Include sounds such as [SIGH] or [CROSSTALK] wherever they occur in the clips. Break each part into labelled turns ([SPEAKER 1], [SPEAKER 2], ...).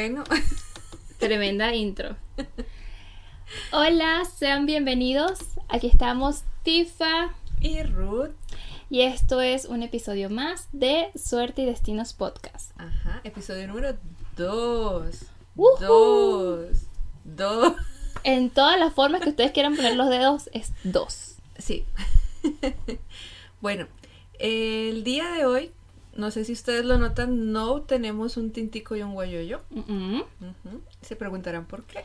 [SPEAKER 1] Bueno. [LAUGHS]
[SPEAKER 2] Tremenda intro. Hola, sean bienvenidos. Aquí estamos Tifa
[SPEAKER 1] y Ruth.
[SPEAKER 2] Y esto es un episodio más de Suerte y Destinos Podcast.
[SPEAKER 1] Ajá, episodio número 2. Dos. Dos.
[SPEAKER 2] En todas las formas que ustedes quieran poner los dedos es dos.
[SPEAKER 1] Sí. [LAUGHS] bueno, el día de hoy, no sé si ustedes lo notan, no tenemos un tintico y un guayoyo. Se preguntarán por qué.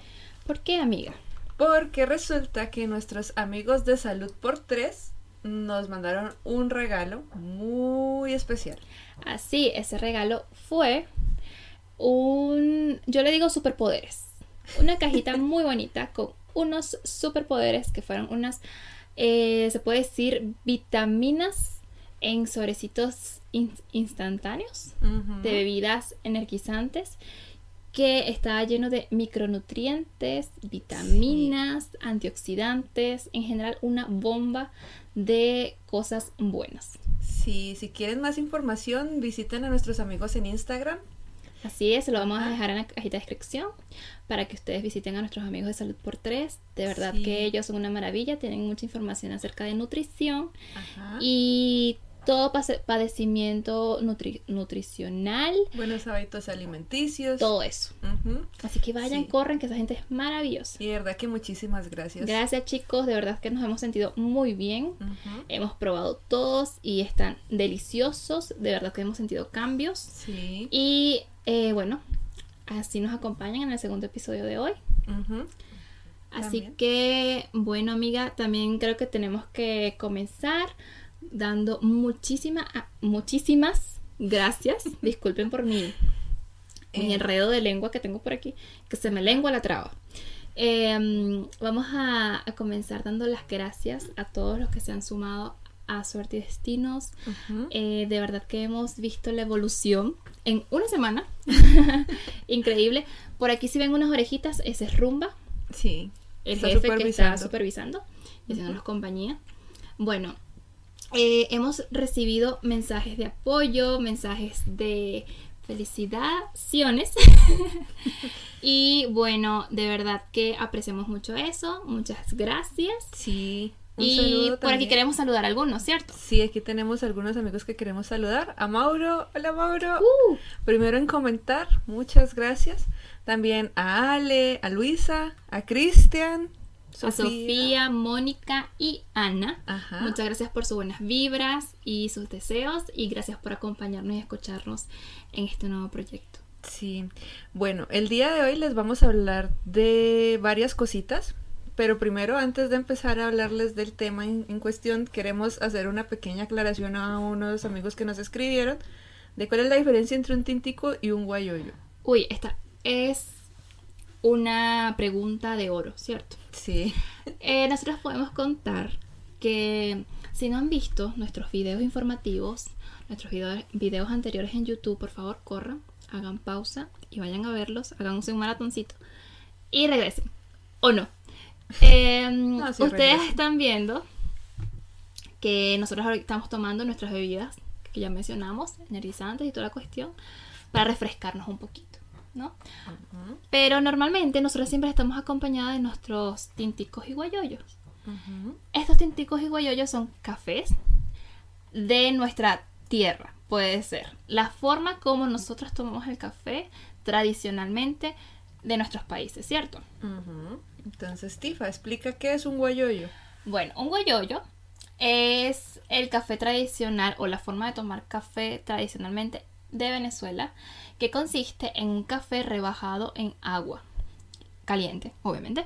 [SPEAKER 2] ¿Por qué, amiga?
[SPEAKER 1] Porque resulta que nuestros amigos de Salud por Tres nos mandaron un regalo muy especial.
[SPEAKER 2] Así, ese regalo fue un, yo le digo superpoderes. Una [LAUGHS] cajita muy bonita con unos superpoderes que fueron unas, eh, se puede decir, vitaminas en sobrecitos instantáneos de bebidas energizantes que está lleno de micronutrientes, vitaminas, antioxidantes, en general una bomba de cosas buenas.
[SPEAKER 1] Sí, si quieren más información, visiten a nuestros amigos en Instagram.
[SPEAKER 2] Así es, lo vamos a dejar en la cajita de descripción para que ustedes visiten a nuestros amigos de Salud por Tres. De verdad que ellos son una maravilla, tienen mucha información acerca de nutrición y todo padecimiento nutricional.
[SPEAKER 1] Buenos hábitos alimenticios.
[SPEAKER 2] Todo eso. Así que vayan, corren, que esa gente es maravillosa.
[SPEAKER 1] Y de verdad que muchísimas gracias.
[SPEAKER 2] Gracias chicos, de verdad que nos hemos sentido muy bien. Hemos probado todos y están deliciosos. De verdad que hemos sentido cambios.
[SPEAKER 1] Sí.
[SPEAKER 2] Y eh, bueno, así nos acompañan en el segundo episodio de hoy. Así que, bueno amiga, también creo que tenemos que comenzar dando muchísimas, muchísimas gracias. [LAUGHS] Disculpen por mi, mi, eh. enredo de lengua que tengo por aquí, que se me lengua la traba. Em, vamos a, comenzar dando las gracias a todos los que se han sumado a Suerte y Destinos. Eh, de verdad que hemos visto la evolución en una semana. [LAUGHS] Increíble. Por aquí si ven unas orejitas, ese es Rumba.
[SPEAKER 1] Sí.
[SPEAKER 2] El jefe que está supervisando y haciéndonos compañía. Bueno, eh, hemos recibido mensajes de apoyo, mensajes de felicitaciones. [LAUGHS] y bueno, de verdad que apreciamos mucho eso. Muchas gracias.
[SPEAKER 1] Sí.
[SPEAKER 2] y por aquí queremos saludar a algunos, ¿cierto?
[SPEAKER 1] Sí, aquí tenemos algunos amigos que queremos saludar. A Mauro, hola Mauro. Uh. Primero en comentar, muchas gracias. También a Ale, a Luisa, a Cristian,
[SPEAKER 2] a Sofía, Mónica y Ana. Muchas gracias por sus buenas vibras y sus deseos y gracias por acompañarnos y escucharnos en este nuevo proyecto.
[SPEAKER 1] Sí, bueno, el día de hoy les vamos a hablar de varias cositas, pero primero, antes de empezar a hablarles del tema en, en cuestión, queremos hacer una pequeña aclaración a unos amigos que nos escribieron de cuál es la diferencia entre un tintico y un guayoyo.
[SPEAKER 2] Uy, esta es una pregunta de oro, ¿cierto?
[SPEAKER 1] Sí.
[SPEAKER 2] Eh, nosotros podemos contar que si no han visto nuestros videos informativos, nuestros videos, anteriores en YouTube, por favor corran, hagan pausa y vayan a verlos, hagan un maratoncito y regresen. ¿O no? Em, [LAUGHS] ustedes están viendo que nosotros estamos tomando nuestras bebidas que ya mencionamos, energizantes y toda la cuestión, para refrescarnos un poquito. ¿No? Pero normalmente nosotros siempre estamos acompañados de nuestros tinticos y guayoyos. Estos tinticos y guayoyos son cafés de nuestra tierra, puede ser. La forma como nosotros tomamos el café tradicionalmente de nuestros países, ¿cierto?
[SPEAKER 1] Entonces, Tifa, explica qué es un guayoyo.
[SPEAKER 2] Bueno, un guayoyo es el café tradicional o la forma de tomar café tradicionalmente de Venezuela que consiste en un café rebajado en agua caliente, obviamente.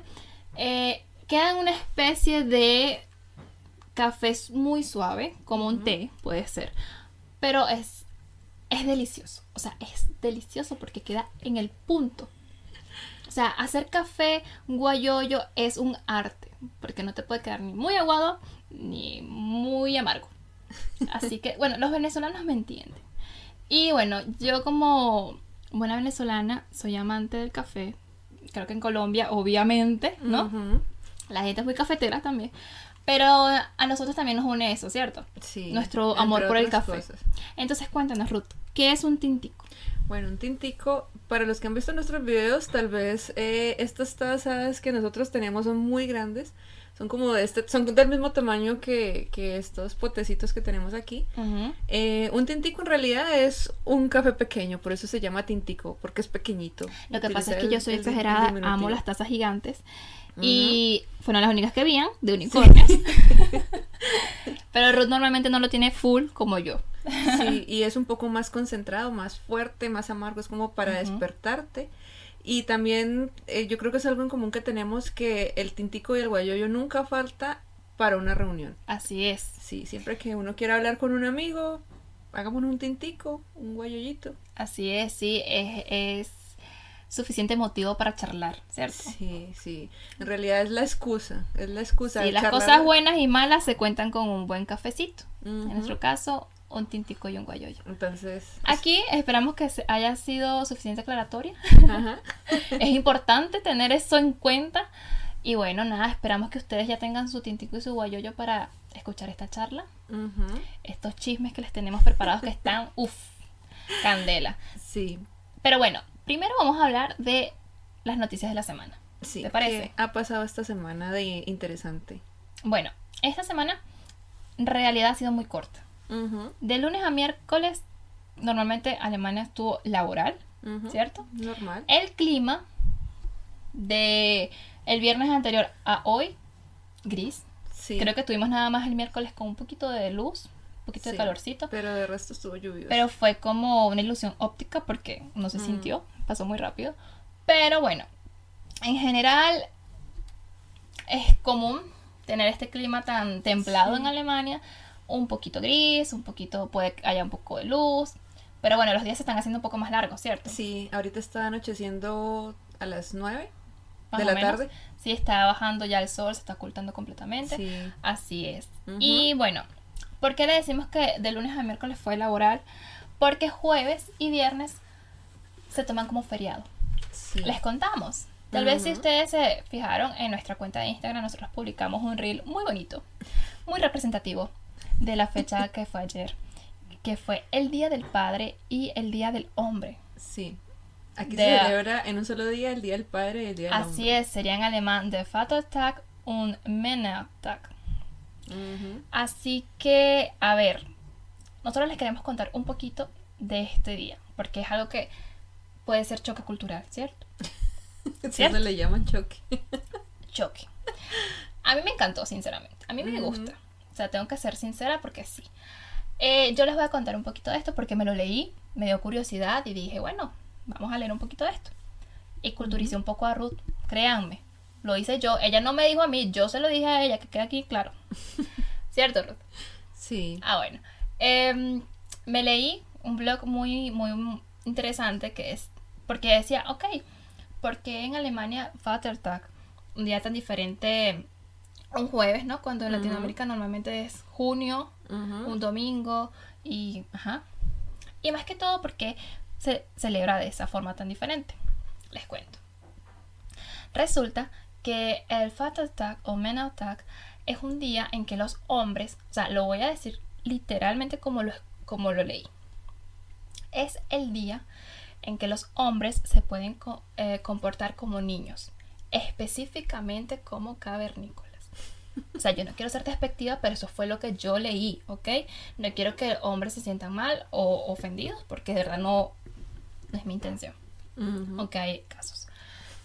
[SPEAKER 2] Eh, queda en una especie de café muy suave, como un té, puede ser, pero es, es delicioso. O sea, es delicioso porque queda en el punto. O sea, hacer café guayoyo es un arte, porque no te puede quedar ni muy aguado ni muy amargo. Así que, bueno, los venezolanos me entienden. Y bueno, yo como buena venezolana soy amante del café. Creo que en Colombia, obviamente, ¿no? La gente es muy cafetera también. Pero a nosotros también nos une eso, ¿cierto?
[SPEAKER 1] Sí.
[SPEAKER 2] Nuestro amor por el café. Entonces cuéntanos, Ruth, ¿qué es un tintico?
[SPEAKER 1] Bueno, un tintico, para los que han visto nuestros videos, tal vez eh, estas tazas que nosotros tenemos son muy grandes. Son como de este, son del mismo tamaño que, que estos potecitos que tenemos aquí. Eh, un tintico en realidad es un café pequeño, por eso se llama tintico, porque es pequeñito.
[SPEAKER 2] Lo que pasa es que
[SPEAKER 1] el-
[SPEAKER 2] yo soy exagerada, amo las tazas gigantes. Y fueron las únicas que habían de unicornios. [LAUGHS] Pero Ruth normalmente no lo tiene full como yo.
[SPEAKER 1] Sí, y es un poco más concentrado, más fuerte, más amargo, es como para despertarte. Y también eh, yo creo que es algo en común que tenemos que el tintico y el guayoyo nunca falta para una reunión.
[SPEAKER 2] Así es.
[SPEAKER 1] Sí, siempre que uno quiera hablar con un amigo, hagamos un tintico, un guayoyito.
[SPEAKER 2] Así es, sí, es, es suficiente motivo para charlar, ¿cierto?
[SPEAKER 1] Sí, sí. En realidad es la excusa, es la excusa.
[SPEAKER 2] Sí,
[SPEAKER 1] de
[SPEAKER 2] las
[SPEAKER 1] charlar.
[SPEAKER 2] cosas buenas y malas se cuentan con un buen cafecito. En nuestro caso, un tintico y un guayoyo.
[SPEAKER 1] Entonces,
[SPEAKER 2] Aquí esperamos que haya sido suficiente aclaratoria.
[SPEAKER 1] ajá. [LAUGHS]
[SPEAKER 2] es importante tener eso en cuenta. Y bueno, nada, esperamos que ustedes ya tengan su tintico y su guayoyo para escuchar esta charla.
[SPEAKER 1] Ujú.
[SPEAKER 2] Estos chismes que les tenemos preparados que están, [LAUGHS] uff, candela.
[SPEAKER 1] Sí,
[SPEAKER 2] Pero bueno, primero vamos a hablar de las noticias de la semana.
[SPEAKER 1] sí.
[SPEAKER 2] ¿Te parece?
[SPEAKER 1] ¿Qué ha pasado esta semana de interesante?
[SPEAKER 2] Bueno, esta semana en realidad ha sido muy corta. De lunes a miércoles, normalmente Alemania estuvo laboral. ¿cierto?
[SPEAKER 1] Normal.
[SPEAKER 2] El clima de el viernes anterior a hoy, gris.
[SPEAKER 1] Sí.
[SPEAKER 2] Creo que tuvimos nada más el miércoles con un poquito de luz, un poquito de calorcito.
[SPEAKER 1] Pero de resto estuvo lluvioso.
[SPEAKER 2] Pero fue como una ilusión óptica porque no se
[SPEAKER 1] Mm.
[SPEAKER 2] sintió, pasó muy rápido. Pero bueno, en general es común tener este clima tan templado
[SPEAKER 1] Sí.
[SPEAKER 2] en Alemania, un poquito gris, un poquito puede que haya un poco de luz, pero bueno, los días se están haciendo un poco más largos, ¿cierto?
[SPEAKER 1] Sí, ahorita está anocheciendo a las 9
[SPEAKER 2] Más
[SPEAKER 1] de la
[SPEAKER 2] menos.
[SPEAKER 1] tarde.
[SPEAKER 2] Sí, está bajando ya el sol, se está ocultando completamente.
[SPEAKER 1] Sí.
[SPEAKER 2] Así es. Y bueno, ¿por qué le decimos que de lunes a miércoles fue laboral? Porque jueves y viernes se toman como feriado.
[SPEAKER 1] sí.
[SPEAKER 2] Les contamos. Tal vez si ustedes se fijaron en nuestra cuenta de Instagram, nosotros publicamos un reel muy bonito, muy representativo de la fecha que fue ayer, que fue el Día del Padre y el Día del Hombre.
[SPEAKER 1] Sí. Aquí
[SPEAKER 2] De-
[SPEAKER 1] se celebra en un solo día el Día del Padre y el Día del
[SPEAKER 2] Así
[SPEAKER 1] Hombre.
[SPEAKER 2] es, sería en alemán der Vatertag und Männertag. Así que, a ver, nosotros les queremos contar un poquito de este día, porque es algo que puede ser choque cultural, ¿cierto? [LAUGHS] ¿Cierto?
[SPEAKER 1] Eso le llaman choque.
[SPEAKER 2] Choque. A mí me encantó, sinceramente. A mí me gusta. O sea, tengo que ser sincera porque sí. Eh, yo les voy a contar un poquito de esto porque me lo leí, me dio curiosidad y dije, bueno, vamos a leer un poquito de esto. Y culturicé un poco a Ruth, créanme. Lo hice yo. Ella no me dijo a mí, yo se lo dije a ella, que queda aquí claro. [LAUGHS] ¿Cierto, Ruth?
[SPEAKER 1] Sí.
[SPEAKER 2] Ah, bueno. Em, me leí un blog muy, muy interesante que es porque decía, ok, ¿por qué en Alemania Vatertag, un día tan diferente, un jueves, ¿no? Cuando en. Latinoamérica normalmente es junio, un domingo y, ajá. Y más que todo porque se celebra de esa forma tan diferente. Les cuento. Resulta que el Vatertag o Männertag es un día en que los hombres, o sea, lo voy a decir literalmente como lo, como lo leí. Es el día en que los hombres se pueden co- eh, comportar como niños, específicamente como cavernícolas. O sea, yo no quiero ser despectiva, pero eso fue lo que yo leí, ¿ok? No quiero que hombres se sientan mal o ofendidos, porque de verdad no, no es mi intención.
[SPEAKER 1] Ujú.
[SPEAKER 2] Aunque hay casos.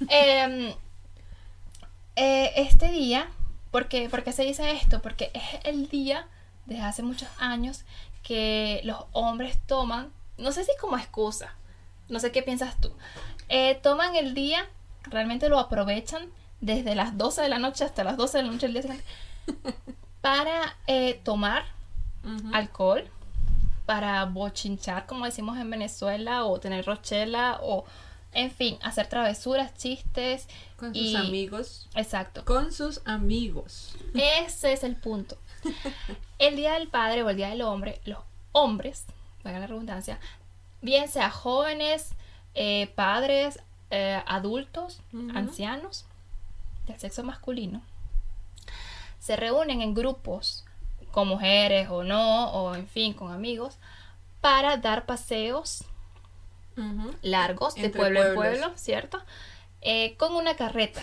[SPEAKER 2] Em, [LAUGHS] eh, este día, ¿por qué, por qué se dice esto? Porque es el día desde hace muchos años que los hombres toman, no sé si como excusa, no sé qué piensas tú, eh, toman el día, realmente lo aprovechan desde las 12 de la noche hasta las 12 de la noche del día siguiente [LAUGHS] para eh, tomar alcohol para bochinchar, como decimos en Venezuela, o tener rochela, o en fin, hacer travesuras, chistes.
[SPEAKER 1] Con sus amigos.
[SPEAKER 2] Exacto.
[SPEAKER 1] Con sus amigos.
[SPEAKER 2] Ese es el punto. El Día del Padre o el Día del Hombre, los hombres, valga la redundancia, bien sea jóvenes, eh, padres, eh, adultos, ancianos, del sexo masculino, se reúnen en grupos con mujeres o no, o en fin, con amigos, para dar paseos largos de
[SPEAKER 1] Entre
[SPEAKER 2] pueblo en pueblo, ¿cierto? Eh, con una carreta,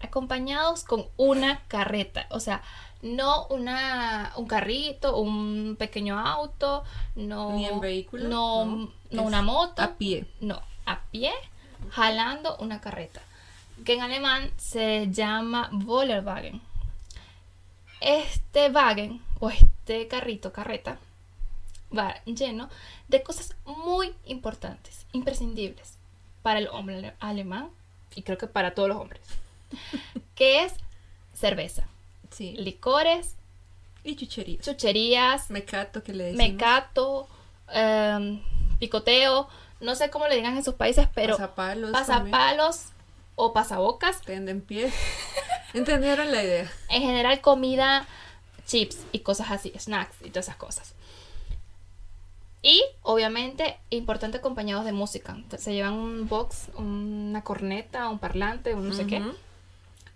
[SPEAKER 2] acompañados con una carreta, o sea, no una un carrito, un pequeño auto, no
[SPEAKER 1] Ni en vehículo,
[SPEAKER 2] no,
[SPEAKER 1] no,
[SPEAKER 2] no
[SPEAKER 1] es
[SPEAKER 2] una moto,
[SPEAKER 1] A pie.
[SPEAKER 2] no, a pie, jalando una carreta, que en alemán se llama Bollerwagen. Este wagen o este carrito, carreta, va lleno de cosas muy importantes, imprescindibles para el hombre ale- alemán y creo que para todos los hombres, [LAUGHS] que es cerveza,
[SPEAKER 1] Sí.
[SPEAKER 2] licores,
[SPEAKER 1] Y chucherías.
[SPEAKER 2] chucherías,
[SPEAKER 1] Mecato que le decimos.
[SPEAKER 2] mecato, em, picoteo, no sé cómo le digan en sus países, pero
[SPEAKER 1] pasapalos
[SPEAKER 2] o pasabocas,
[SPEAKER 1] Tenden pie. [LAUGHS] ¿Entendieron la idea?
[SPEAKER 2] en general comida, chips y cosas así, snacks y todas esas cosas. Y obviamente importante acompañados de música. Entonces, se llevan un box, una corneta, un parlante, un no sé qué,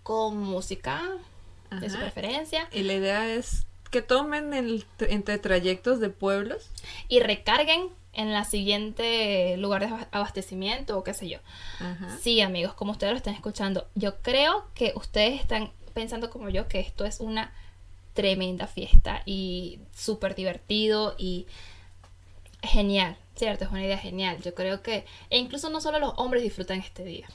[SPEAKER 2] con música de su preferencia
[SPEAKER 1] Y la idea es que tomen el, entre trayectos de pueblos.
[SPEAKER 2] y recarguen en la siguiente lugar de aba- abastecimiento o qué sé yo.
[SPEAKER 1] Ajá.
[SPEAKER 2] Sí, amigos, como ustedes lo están escuchando, yo creo que ustedes están pensando como yo que esto es una tremenda fiesta y súper divertido y genial, ¿cierto? Es una idea genial. Yo creo que, e incluso no solo los hombres disfrutan este día.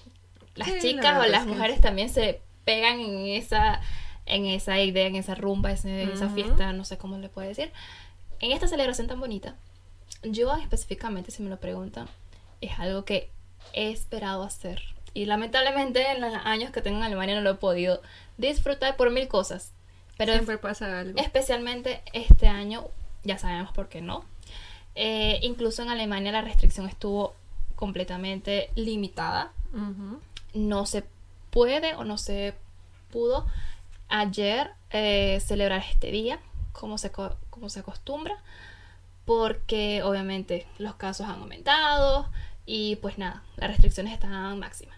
[SPEAKER 2] Las
[SPEAKER 1] Sí, la
[SPEAKER 2] chicas o las
[SPEAKER 1] que
[SPEAKER 2] mujeres también se pegan en esa, en esa idea, en esa rumba, ese- esa
[SPEAKER 1] Ujú.
[SPEAKER 2] fiesta, no sé cómo le puedo decir. En esta celebración tan bonita, yo específicamente, si me lo preguntan, es algo que he esperado hacer. Y lamentablemente en los años que tengo en Alemania no lo he podido disfrutar por mil cosas. Pero
[SPEAKER 1] Siempre pasa algo.
[SPEAKER 2] especialmente este año, ya sabemos por qué no. Eh, incluso en Alemania la restricción estuvo completamente limitada.
[SPEAKER 1] Ujú.
[SPEAKER 2] No se puede o no se pudo ayer eh, celebrar este día como se, co- como se acostumbra porque obviamente los casos han aumentado y pues nada, las restricciones están máximas.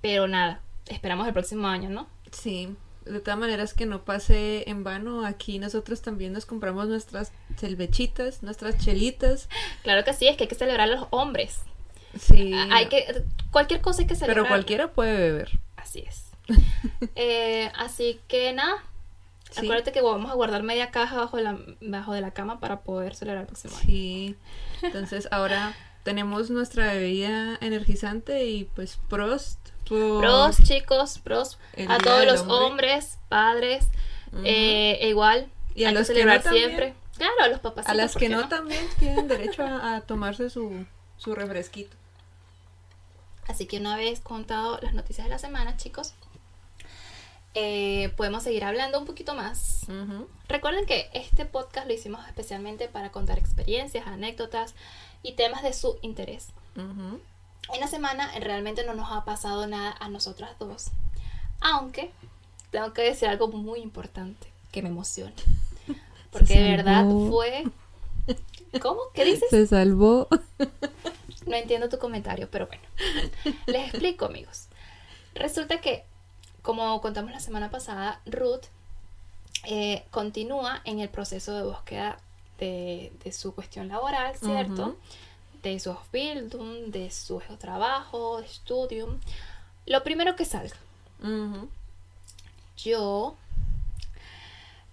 [SPEAKER 2] Pero nada, esperamos el próximo año, ¿no?
[SPEAKER 1] Sí. De todas maneras que no pase en vano, aquí nosotros también nos compramos nuestras cervechitas, nuestras chelitas. [LAUGHS]
[SPEAKER 2] Claro que sí, es que hay que celebrar a los hombres.
[SPEAKER 1] Sí.
[SPEAKER 2] Hay que cualquier cosa hay que celebrar.
[SPEAKER 1] Pero cualquiera puede beber.
[SPEAKER 2] Así es. [LAUGHS] Eh, así que nada.
[SPEAKER 1] Sí.
[SPEAKER 2] Acuérdate que vamos a guardar media caja bajo la, bajo de la cama para poder celebrar el próximo año.
[SPEAKER 1] Sí. Entonces ahora tenemos nuestra bebida energizante y pues Prost. por-
[SPEAKER 2] Pros, chicos, pros
[SPEAKER 1] El
[SPEAKER 2] a todos los
[SPEAKER 1] Hombre.
[SPEAKER 2] hombres, padres, eh, e igual.
[SPEAKER 1] Y a los
[SPEAKER 2] que
[SPEAKER 1] que no también.
[SPEAKER 2] siempre. Claro, a los papás.
[SPEAKER 1] A las que no, también tienen derecho a, a tomarse su, su refresquito.
[SPEAKER 2] Así que una vez contado las noticias de la semana, chicos, eh, podemos seguir hablando un poquito más.
[SPEAKER 1] Ujú.
[SPEAKER 2] Recuerden que este podcast lo hicimos especialmente para contar experiencias, anécdotas y temas de su interés.
[SPEAKER 1] Ujú.
[SPEAKER 2] En la semana realmente no nos ha pasado nada a nosotras dos. Aunque tengo que decir algo muy importante que me emociona. [LAUGHS] Porque de verdad fue... ¿Cómo? ¿Qué dices?
[SPEAKER 1] Se salvó.
[SPEAKER 2] No entiendo tu comentario, pero bueno. Les explico, amigos. Resulta que, como contamos la semana pasada, Ruth eh, continúa en el proceso de búsqueda de, de su cuestión laboral, ¿cierto? De su Ausbildung, de su trabajo, de Studium. Lo primero que salga. Yo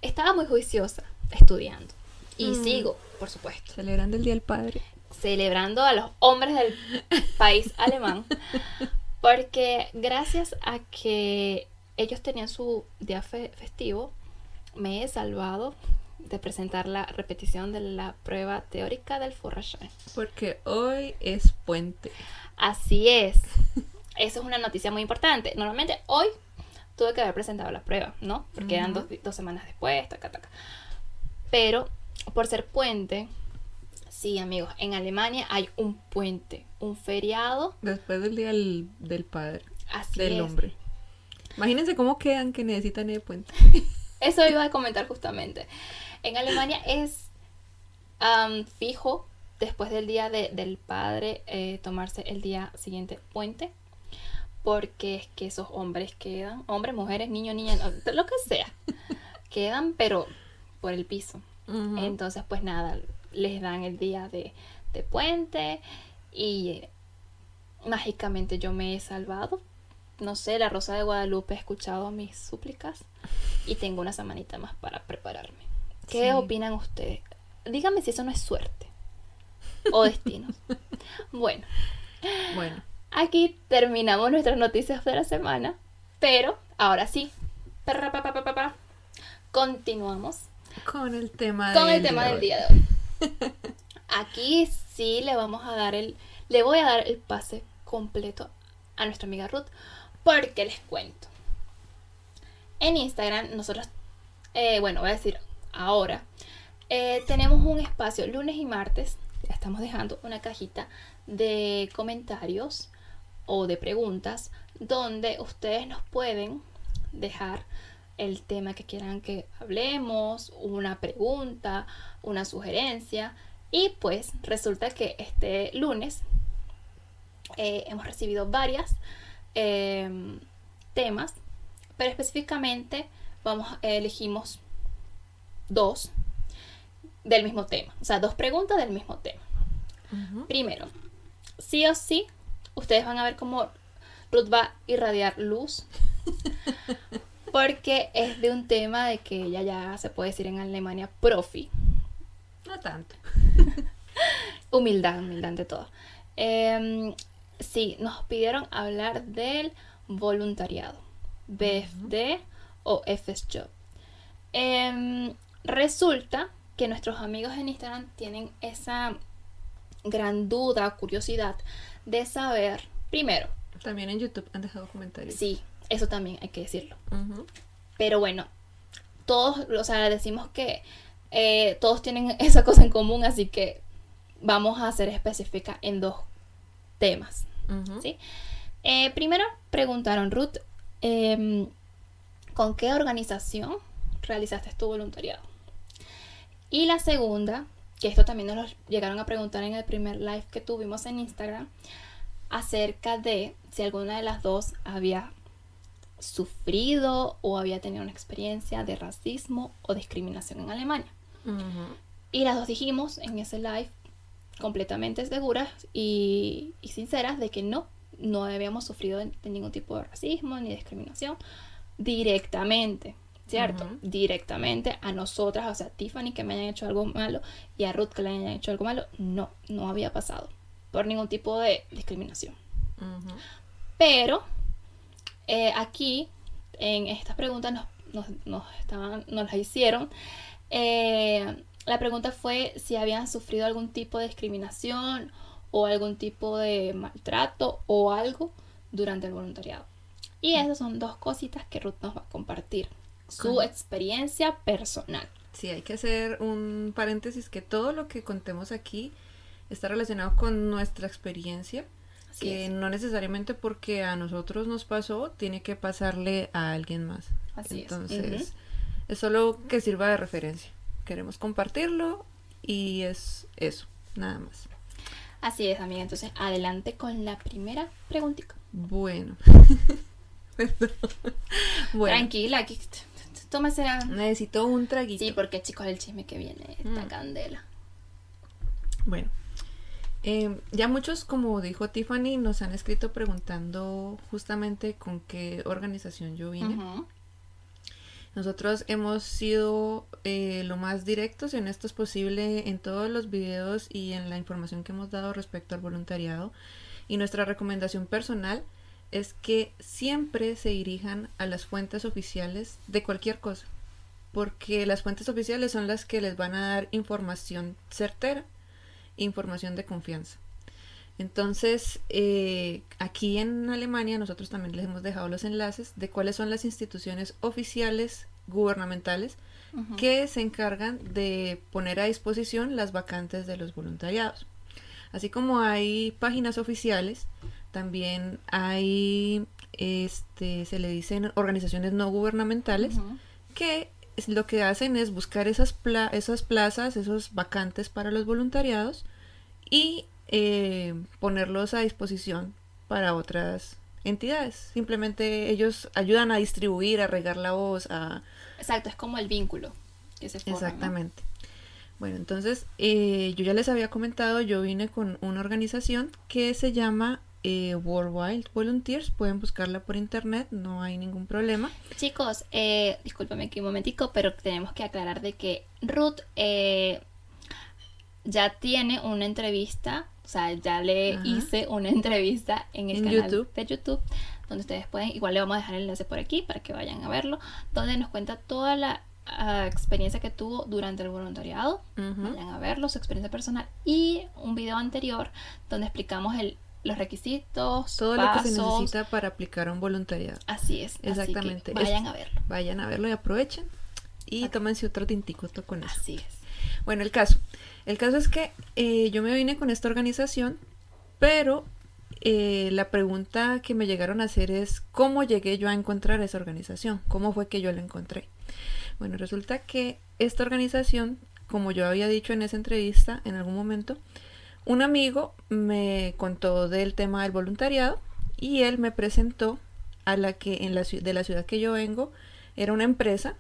[SPEAKER 2] estaba muy juiciosa estudiando. Y sigo, por supuesto.
[SPEAKER 1] Celebrando el Día del Padre.
[SPEAKER 2] celebrando a los hombres del país alemán. [LAUGHS] Porque gracias a que ellos tenían su día fe- festivo, me he salvado de presentar la repetición de la prueba teórica del Führerschein.
[SPEAKER 1] Porque hoy es puente.
[SPEAKER 2] Así es. [LAUGHS] Eso es una noticia muy importante. Normalmente hoy tuve que haber presentado la prueba, ¿no? Porque eran dos, dos semanas después, taca, taca. Pero por ser puente, sí, amigos, en Alemania hay un puente, un feriado.
[SPEAKER 1] Después del Día del, del Padre.
[SPEAKER 2] Así
[SPEAKER 1] del
[SPEAKER 2] es.
[SPEAKER 1] hombre. Imagínense cómo quedan que necesitan el puente. [LAUGHS]
[SPEAKER 2] Eso iba a comentar justamente. En Alemania es am, fijo después del día de- del padre eh, tomarse el día siguiente puente. Porque es que esos hombres quedan, hombres, mujeres, niños, niñas, lo que sea, [LAUGHS] quedan pero por el piso. Entonces, pues nada, les dan el día de, de puente y mágicamente yo me he salvado. No sé, la Rosa de Guadalupe ha escuchado mis súplicas y tengo una semanita más para prepararme. ¿Qué
[SPEAKER 1] Sí.
[SPEAKER 2] opinan ustedes? Díganme si eso no es suerte o destino. [LAUGHS] bueno,
[SPEAKER 1] Bueno,
[SPEAKER 2] aquí terminamos nuestras noticias de la semana, pero ahora sí, perra, pa, pa, pa, pa, pa, continuamos
[SPEAKER 1] con el tema
[SPEAKER 2] con el
[SPEAKER 1] del
[SPEAKER 2] tema
[SPEAKER 1] día
[SPEAKER 2] del
[SPEAKER 1] de
[SPEAKER 2] día de hoy. Aquí sí le vamos a dar el, le voy a dar el pase completo a nuestra amiga Ruth, porque les cuento. En Instagram nosotros, eh, bueno, voy a decir ahora, eh, tenemos un espacio lunes y martes, ya estamos dejando una cajita de comentarios o de preguntas donde ustedes nos pueden dejar el tema que quieran que hablemos, una pregunta, una sugerencia. Y pues resulta que este lunes eh, hemos recibido varias eh, temas, pero específicamente vamos, elegimos dos del mismo tema, o sea, dos preguntas del mismo tema. Primero, sí o sí, ustedes van a ver cómo Ruth va a irradiar luz. [LAUGHS] Porque es de un tema de que ella ya se puede decir en Alemania profi.
[SPEAKER 1] No tanto. [LAUGHS]
[SPEAKER 2] Humildad, humildad ante todo. Em, sí, nos pidieron hablar del voluntariado. BFD o FSJob. Em, resulta que nuestros amigos en Instagram tienen esa gran duda, curiosidad de saber, primero,
[SPEAKER 1] También en YouTube han dejado comentarios.
[SPEAKER 2] sí, eso también hay que decirlo. Pero bueno, todos, o sea, decimos que eh, todos tienen [LAUGHS] esa cosa en común, así que vamos a ser específica en dos temas. ¿sí? Eh, primero preguntaron, Ruth, em, ¿con qué organización realizaste tu voluntariado? Y la segunda, que esto también nos lo llegaron a preguntar en el primer live que tuvimos en Instagram, acerca de si alguna de las dos había sufrido o había tenido una experiencia de racismo o discriminación en Alemania. Y las dos dijimos en ese live completamente seguras y, y sinceras de que no, no habíamos sufrido de, de ningún tipo de racismo ni discriminación directamente, ¿cierto? Directamente a nosotras, o sea, a Tiffany que me hayan hecho algo malo y a Ruth que le hayan hecho algo malo, no, no había pasado por ningún tipo de discriminación. Pero eh, aquí, en estas preguntas nos, nos, nos estaban, nos las hicieron. eh, la pregunta fue si habían sufrido algún tipo de discriminación o algún tipo de maltrato o algo durante el voluntariado. Y esas son dos cositas que Ruth nos va a compartir. Su
[SPEAKER 1] Con-
[SPEAKER 2] experiencia personal.
[SPEAKER 1] Sí, hay que hacer un paréntesis que todo lo que contemos aquí está relacionado con nuestra experiencia,
[SPEAKER 2] Así
[SPEAKER 1] que
[SPEAKER 2] es.
[SPEAKER 1] no necesariamente porque a nosotros nos pasó, tiene que pasarle a alguien más.
[SPEAKER 2] Así es.
[SPEAKER 1] Entonces,
[SPEAKER 2] Ujú.
[SPEAKER 1] es solo que sirva de referencia. Queremos compartirlo y es eso, nada más.
[SPEAKER 2] Así es, amiga. Entonces, adelante con la primera preguntita.
[SPEAKER 1] Bueno. [LAUGHS] Bueno,
[SPEAKER 2] Tranquila, aquí tómese la-
[SPEAKER 1] necesito un traguito.
[SPEAKER 2] Sí, porque chicos, el chisme que viene, esta
[SPEAKER 1] Mm.
[SPEAKER 2] candela.
[SPEAKER 1] Bueno, eh, ya muchos, como dijo Tiffany, nos han escrito preguntando justamente con qué organización yo vine.
[SPEAKER 2] Ujú.
[SPEAKER 1] Nosotros hemos sido eh, lo más directos y honestos posible en todos los videos y en la información que hemos dado respecto al voluntariado. Y nuestra recomendación personal es que siempre se dirijan a las fuentes oficiales de cualquier cosa. Porque las fuentes oficiales son las que les van a dar información certera, información de confianza. Entonces, eh, aquí en Alemania nosotros también les hemos dejado los enlaces de cuáles son las instituciones oficiales gubernamentales que se encargan de poner a disposición las vacantes de los voluntariados. Así como hay páginas oficiales, también hay, este, se le dicen organizaciones no gubernamentales que lo que hacen es buscar esas, pla- esas plazas, esos vacantes para los voluntariados y eh, ponerlos a disposición para otras entidades. Simplemente ellos ayudan a distribuir, a regar la voz, a...
[SPEAKER 2] Exacto, es como el vínculo que se forma. ¿no?
[SPEAKER 1] Exactamente. Bueno, entonces eh, yo ya les había comentado, yo vine con una organización que se llama eh, Worldwide Volunteers. Pueden buscarla por internet, no hay ningún problema.
[SPEAKER 2] Chicos, eh, discúlpame aquí un momentico, pero tenemos que aclarar de que Ruth eh, ya tiene una entrevista, o sea, ya le
[SPEAKER 1] Ajá.
[SPEAKER 2] hice una entrevista en el
[SPEAKER 1] En
[SPEAKER 2] canal
[SPEAKER 1] YouTube.
[SPEAKER 2] de YouTube, donde ustedes pueden, igual le vamos a dejar el enlace por aquí para que vayan a verlo, donde nos cuenta toda la ah, experiencia que tuvo durante el voluntariado. Vayan a verlo, su experiencia personal y un video anterior donde explicamos el, los requisitos,
[SPEAKER 1] Todo lo que se
[SPEAKER 2] pasos.
[SPEAKER 1] necesita para aplicar un voluntariado.
[SPEAKER 2] Así es. así que
[SPEAKER 1] Exactamente.
[SPEAKER 2] vayan a verlo.
[SPEAKER 1] Vayan a verlo y aprovechen. Y
[SPEAKER 2] Ok.
[SPEAKER 1] tómense otro tintico con eso.
[SPEAKER 2] Así es.
[SPEAKER 1] Bueno, el caso. El caso es que eh, yo me vine con esta organización, pero eh, la pregunta que me llegaron a hacer es cómo llegué yo a encontrar esa organización, cómo fue que yo la encontré. Bueno, resulta que esta organización, como yo había dicho en esa entrevista en algún momento, un amigo me contó del tema del voluntariado y él me presentó a la que en la de la ciudad que yo vengo era una empresa,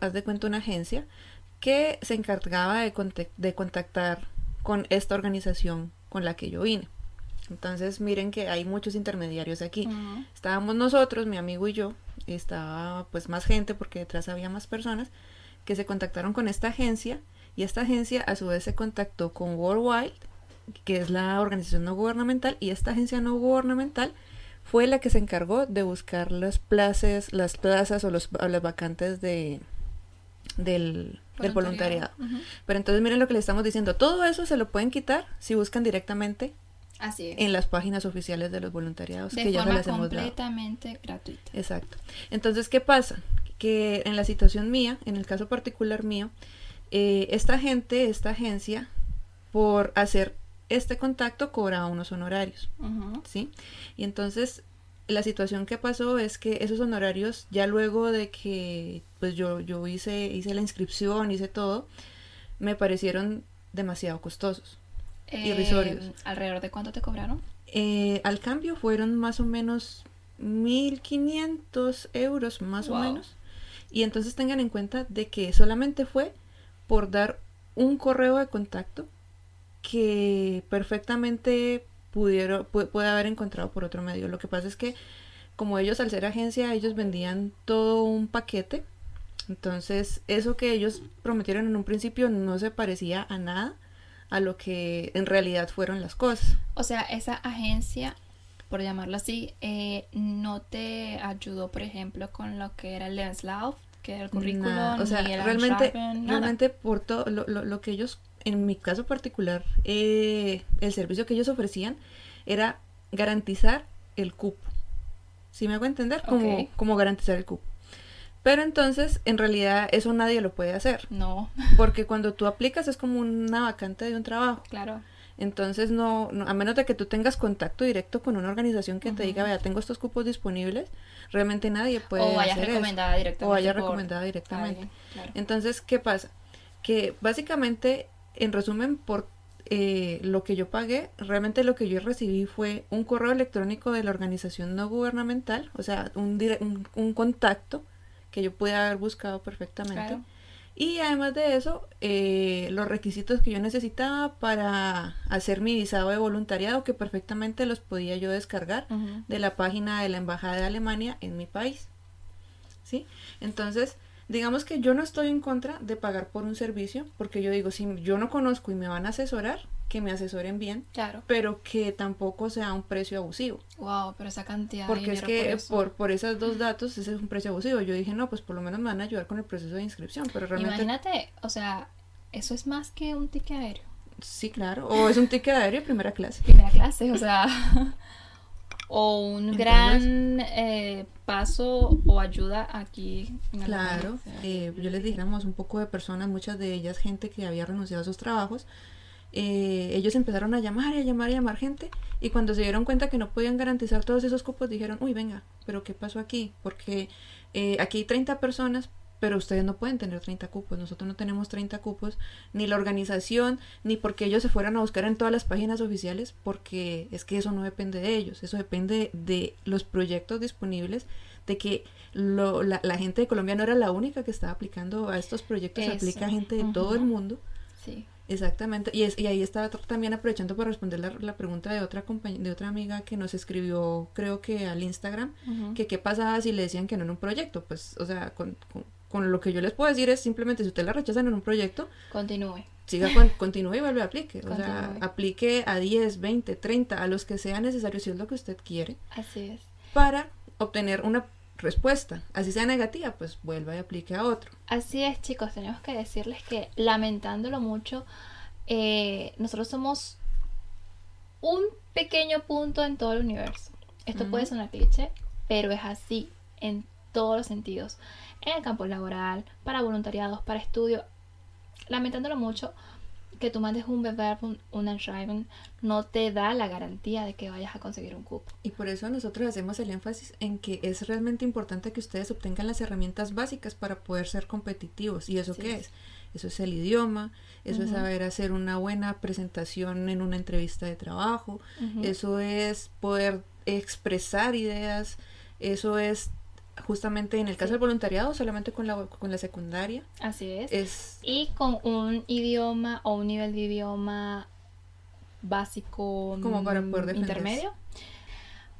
[SPEAKER 1] haz de cuenta una agencia que se encargaba de, de contactar con esta organización con la que yo vine. Entonces miren que hay muchos intermediarios aquí. Estábamos nosotros, mi amigo y yo, estaba pues más gente porque detrás había más personas que se contactaron con esta agencia y esta agencia a su vez se contactó con Worldwide, que es la organización no gubernamental y esta agencia no gubernamental fue la que se encargó de buscar las plazas, las plazas o, los, o las vacantes de del, del voluntariado. Pero entonces miren lo que le estamos diciendo, todo eso se lo pueden quitar si buscan directamente
[SPEAKER 2] Así es.
[SPEAKER 1] en las páginas oficiales de los voluntariados
[SPEAKER 2] de
[SPEAKER 1] que ya
[SPEAKER 2] forma
[SPEAKER 1] las hemos dado.
[SPEAKER 2] completamente gratuita.
[SPEAKER 1] Exacto. Entonces, ¿qué pasa? Que en la situación mía, en el caso particular mío, eh, esta gente, esta agencia, por hacer este contacto cobraba unos honorarios. ¿sí? Y entonces la situación que pasó es que esos honorarios, ya luego de que pues yo, yo hice, hice la inscripción, hice todo, me parecieron demasiado costosos. Irrisorios.
[SPEAKER 2] Eh, ¿Alrededor de cuánto te cobraron?
[SPEAKER 1] Eh, al cambio fueron más o menos 1.500 euros, más o menos. Y entonces tengan en cuenta de que solamente fue por dar un correo de contacto que perfectamente pudieron, pu- puede haber encontrado por otro medio. Lo que pasa es que como ellos al ser agencia, ellos vendían todo un paquete. Entonces, eso que ellos prometieron en un principio no se parecía a nada a lo que en realidad fueron las cosas.
[SPEAKER 2] O sea, esa agencia, por llamarlo así, eh, no te ayudó, por ejemplo, con lo que era el Lebenslauf, que era el currículum,
[SPEAKER 1] o sea,
[SPEAKER 2] ni el
[SPEAKER 1] realmente, realmente por todo lo, lo, lo que ellos, en mi caso particular, eh, el servicio que ellos ofrecían era garantizar el cupo. ¿Sí me hago entender? Como, como garantizar el cupo. Pero entonces, en realidad, eso nadie lo puede hacer.
[SPEAKER 2] No, [LAUGHS]
[SPEAKER 1] Porque cuando tú aplicas es como una vacante de un trabajo.
[SPEAKER 2] claro.
[SPEAKER 1] Entonces, no, no- a menos de que tú tengas contacto directo con una organización que te diga, vea, tengo estos cupos disponibles, realmente nadie puede
[SPEAKER 2] o vayas
[SPEAKER 1] hacer eso.
[SPEAKER 2] recomendada directamente.
[SPEAKER 1] O vaya recomendada directamente.
[SPEAKER 2] alguien, claro.
[SPEAKER 1] Entonces, ¿qué pasa? Que básicamente, en resumen, por eh, lo que yo pagué, realmente lo que yo recibí fue un correo electrónico de la organización no gubernamental, o sea, un, un, un contacto que yo pude haber buscado perfectamente.
[SPEAKER 2] Claro.
[SPEAKER 1] Y además de eso, eh, los requisitos que yo necesitaba para hacer mi visado de voluntariado, que perfectamente los podía yo descargar de la página de la Embajada de Alemania en mi país. ¿Sí? Entonces, digamos que yo no estoy en contra de pagar por un servicio, porque yo digo, si yo no conozco y me van a asesorar, que me asesoren bien,
[SPEAKER 2] Claro.
[SPEAKER 1] pero que tampoco sea un precio abusivo.
[SPEAKER 2] Wow, pero esa cantidad de
[SPEAKER 1] Porque es que
[SPEAKER 2] eso.
[SPEAKER 1] por, por esos dos datos ese es un precio abusivo. Yo dije, no, pues por lo menos me van a ayudar con el proceso de inscripción, pero realmente
[SPEAKER 2] Imagínate, o sea, eso es más que un ticket aéreo.
[SPEAKER 1] sí, claro. O es un ticket aéreo primera clase.
[SPEAKER 2] Primera clase, o sea. [LAUGHS] o un
[SPEAKER 1] Entonces-
[SPEAKER 2] gran eh, paso o ayuda aquí en
[SPEAKER 1] Claro, eh, yo les dijéramos un poco de personas, muchas de ellas gente que había renunciado a sus trabajos, eh, ellos empezaron a llamar y a llamar y a llamar gente y cuando se dieron cuenta que no podían garantizar todos esos cupos dijeron, uy, venga, pero ¿qué pasó aquí? Porque eh, aquí hay 30 personas, pero ustedes no pueden tener 30 cupos, nosotros no tenemos 30 cupos, ni la organización, ni porque ellos se fueran a buscar en todas las páginas oficiales, porque es que eso no depende de ellos, eso depende de los proyectos disponibles, de que lo- la, la gente de Colombia no era la única que estaba aplicando a estos proyectos,
[SPEAKER 2] Eso,
[SPEAKER 1] aplica gente de todo el mundo.
[SPEAKER 2] Sí.
[SPEAKER 1] Exactamente, y, es, y ahí estaba también aprovechando para responder la, la pregunta de otra de otra amiga que nos escribió, creo que al Instagram, que qué pasaba si le decían que no en un proyecto. Pues, o sea, con, con, con lo que yo les puedo decir es simplemente si usted la rechazan en un proyecto,
[SPEAKER 2] Continúe.
[SPEAKER 1] siga con, continúe y vuelve a aplique. O sea, aplique a 10, 20, 30, a los que sea necesario si es lo que usted quiere,
[SPEAKER 2] Así es.
[SPEAKER 1] para obtener una respuesta. Así sea negativa, pues vuelva y aplique a otro.
[SPEAKER 2] Así es, chicos, tenemos que decirles que lamentándolo mucho, eh, nosotros somos un pequeño punto en todo el universo. Esto puede sonar cliché, pero es así en todos los sentidos. En el campo laboral, para voluntariados, para estudio. Lamentándolo mucho, que tú mandes un bewerben, un Anschreiben, no te da la garantía de que vayas a conseguir un cupo.
[SPEAKER 1] Y por eso nosotros hacemos el énfasis en que es realmente importante que ustedes obtengan las herramientas básicas para poder ser competitivos. ¿Y eso
[SPEAKER 2] Sí.
[SPEAKER 1] qué es? Eso es el idioma, eso es
[SPEAKER 2] Ujú.
[SPEAKER 1] saber hacer una buena presentación en una entrevista de trabajo,
[SPEAKER 2] Ujú.
[SPEAKER 1] eso es poder expresar ideas, eso es justamente en el caso
[SPEAKER 2] Sí.
[SPEAKER 1] del voluntariado, solamente con la, con la secundaria,
[SPEAKER 2] Así es.
[SPEAKER 1] es
[SPEAKER 2] Y con un idioma o un nivel de idioma básico
[SPEAKER 1] Como para
[SPEAKER 2] mm,
[SPEAKER 1] poder
[SPEAKER 2] intermedio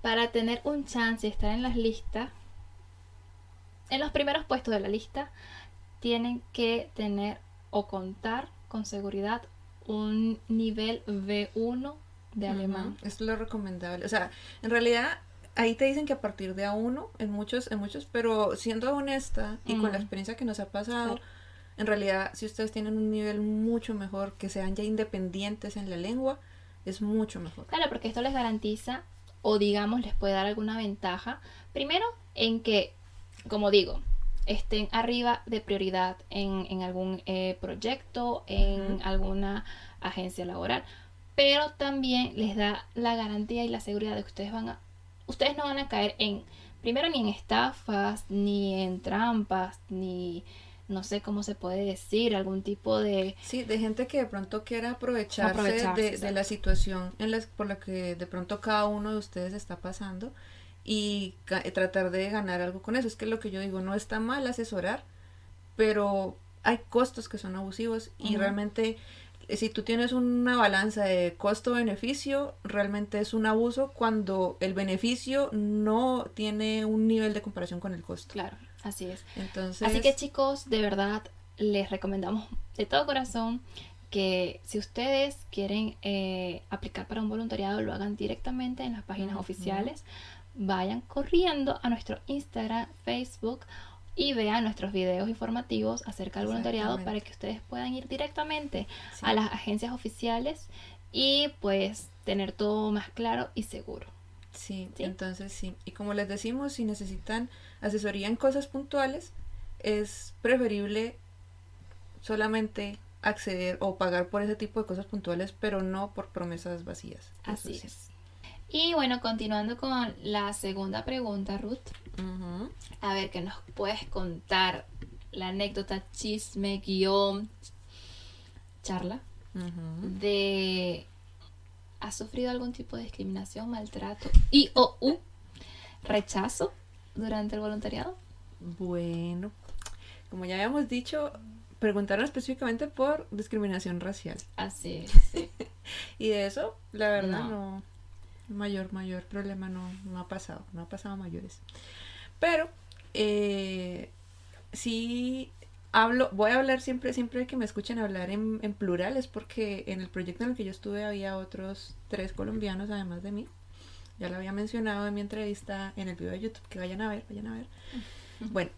[SPEAKER 2] para tener un chance de estar en las listas en los primeros puestos de la lista tienen que tener o contar con seguridad un nivel B1 de alemán
[SPEAKER 1] Es lo recomendable. O sea, en realidad ahí te dicen que a partir de A1, en muchos, en muchos, pero siendo honesta y con la experiencia que nos ha pasado,
[SPEAKER 2] Claro.
[SPEAKER 1] en realidad si ustedes tienen un nivel mucho mejor, que sean ya independientes en la lengua, es mucho mejor.
[SPEAKER 2] Claro, porque esto les garantiza o digamos les puede dar alguna ventaja. Primero, en que, como digo, estén arriba de prioridad en, en algún eh, proyecto, en alguna agencia laboral. Pero también les da la garantía y la seguridad de que ustedes van a, ustedes no van a caer en, primero ni en estafas, ni en trampas, ni no sé cómo se puede decir, algún tipo de
[SPEAKER 1] Sí, de gente que de pronto quiera aprovecharse,
[SPEAKER 2] Aprovecharse,
[SPEAKER 1] de, de la situación en las, por la que de pronto cada uno de ustedes está pasando y ca- tratar de ganar algo con eso. Es que lo que yo digo, no está mal asesorar, pero hay costos que son abusivos y realmente eh, si tú tienes una balanza de costo-beneficio, realmente es un abuso cuando el beneficio no tiene un nivel de comparación con el costo.
[SPEAKER 2] claro, así es.
[SPEAKER 1] Entonces,
[SPEAKER 2] Así que chicos, de verdad les recomendamos de todo corazón que si ustedes quieren eh, aplicar para un voluntariado lo hagan directamente en las páginas oficiales. Vayan corriendo a nuestro Instagram, Facebook y vean nuestros videos informativos acerca del voluntariado para que ustedes puedan ir directamente
[SPEAKER 1] sí.
[SPEAKER 2] a las agencias oficiales y pues tener todo más claro y seguro.
[SPEAKER 1] Sí,
[SPEAKER 2] ¿Sí?
[SPEAKER 1] entonces sí. Y como les decimos, si necesitan asesoría en cosas puntuales, es preferible solamente acceder o pagar por ese tipo de cosas puntuales, pero no por promesas vacías.
[SPEAKER 2] Así
[SPEAKER 1] sí.
[SPEAKER 2] es. Y bueno, continuando con la segunda pregunta, Ruth. A ver, ¿qué nos puedes contar? La anécdota, chisme, guion, charla de... ¿Has sufrido algún tipo de discriminación, maltrato y o u rechazo durante el voluntariado?
[SPEAKER 1] Bueno, como ya habíamos dicho, preguntaron específicamente por discriminación racial.
[SPEAKER 2] Así es. sí. [LAUGHS]
[SPEAKER 1] Y de eso, la verdad,
[SPEAKER 2] No.
[SPEAKER 1] no. Mayor, mayor problema no, no ha pasado. No ha pasado mayores. Pero, eh, sí hablo, voy a hablar siempre, siempre que me escuchen hablar en, en plural, es porque en el proyecto en el que yo estuve había otros tres colombianos además de mí. Ya lo había mencionado en mi entrevista en el video de YouTube, que vayan a ver, vayan a ver. [LAUGHS] Bueno,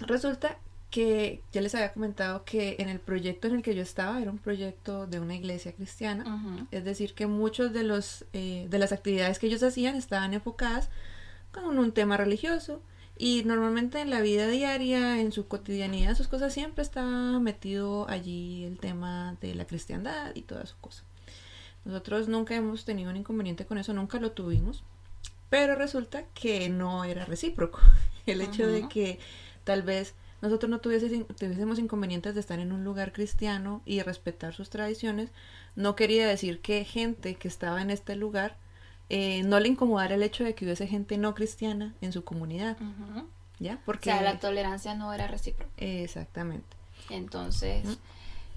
[SPEAKER 1] resulta que ya les había comentado que en el proyecto en el que yo estaba era un proyecto de una iglesia cristiana.
[SPEAKER 2] Ujú.
[SPEAKER 1] Es decir, que muchos de los eh, de las actividades que ellos hacían estaban enfocadas con un tema religioso y normalmente en la vida diaria, en su cotidianidad, sus cosas siempre estaba metido allí el tema de la cristiandad y toda su cosa. Nosotros nunca hemos tenido un inconveniente con eso, nunca lo tuvimos, pero resulta que no era recíproco. [LAUGHS] El hecho de
[SPEAKER 2] Ujú.
[SPEAKER 1] que tal vez nosotros no tuviésemos inconvenientes de estar en un lugar cristiano y respetar sus tradiciones, no quería decir que gente que estaba en este lugar eh, no le incomodara el hecho de que hubiese gente no cristiana en su comunidad,
[SPEAKER 2] O
[SPEAKER 1] ¿ya? Porque
[SPEAKER 2] sea, la tolerancia no era recíproca.
[SPEAKER 1] exactamente.
[SPEAKER 2] Entonces,
[SPEAKER 1] Ujú.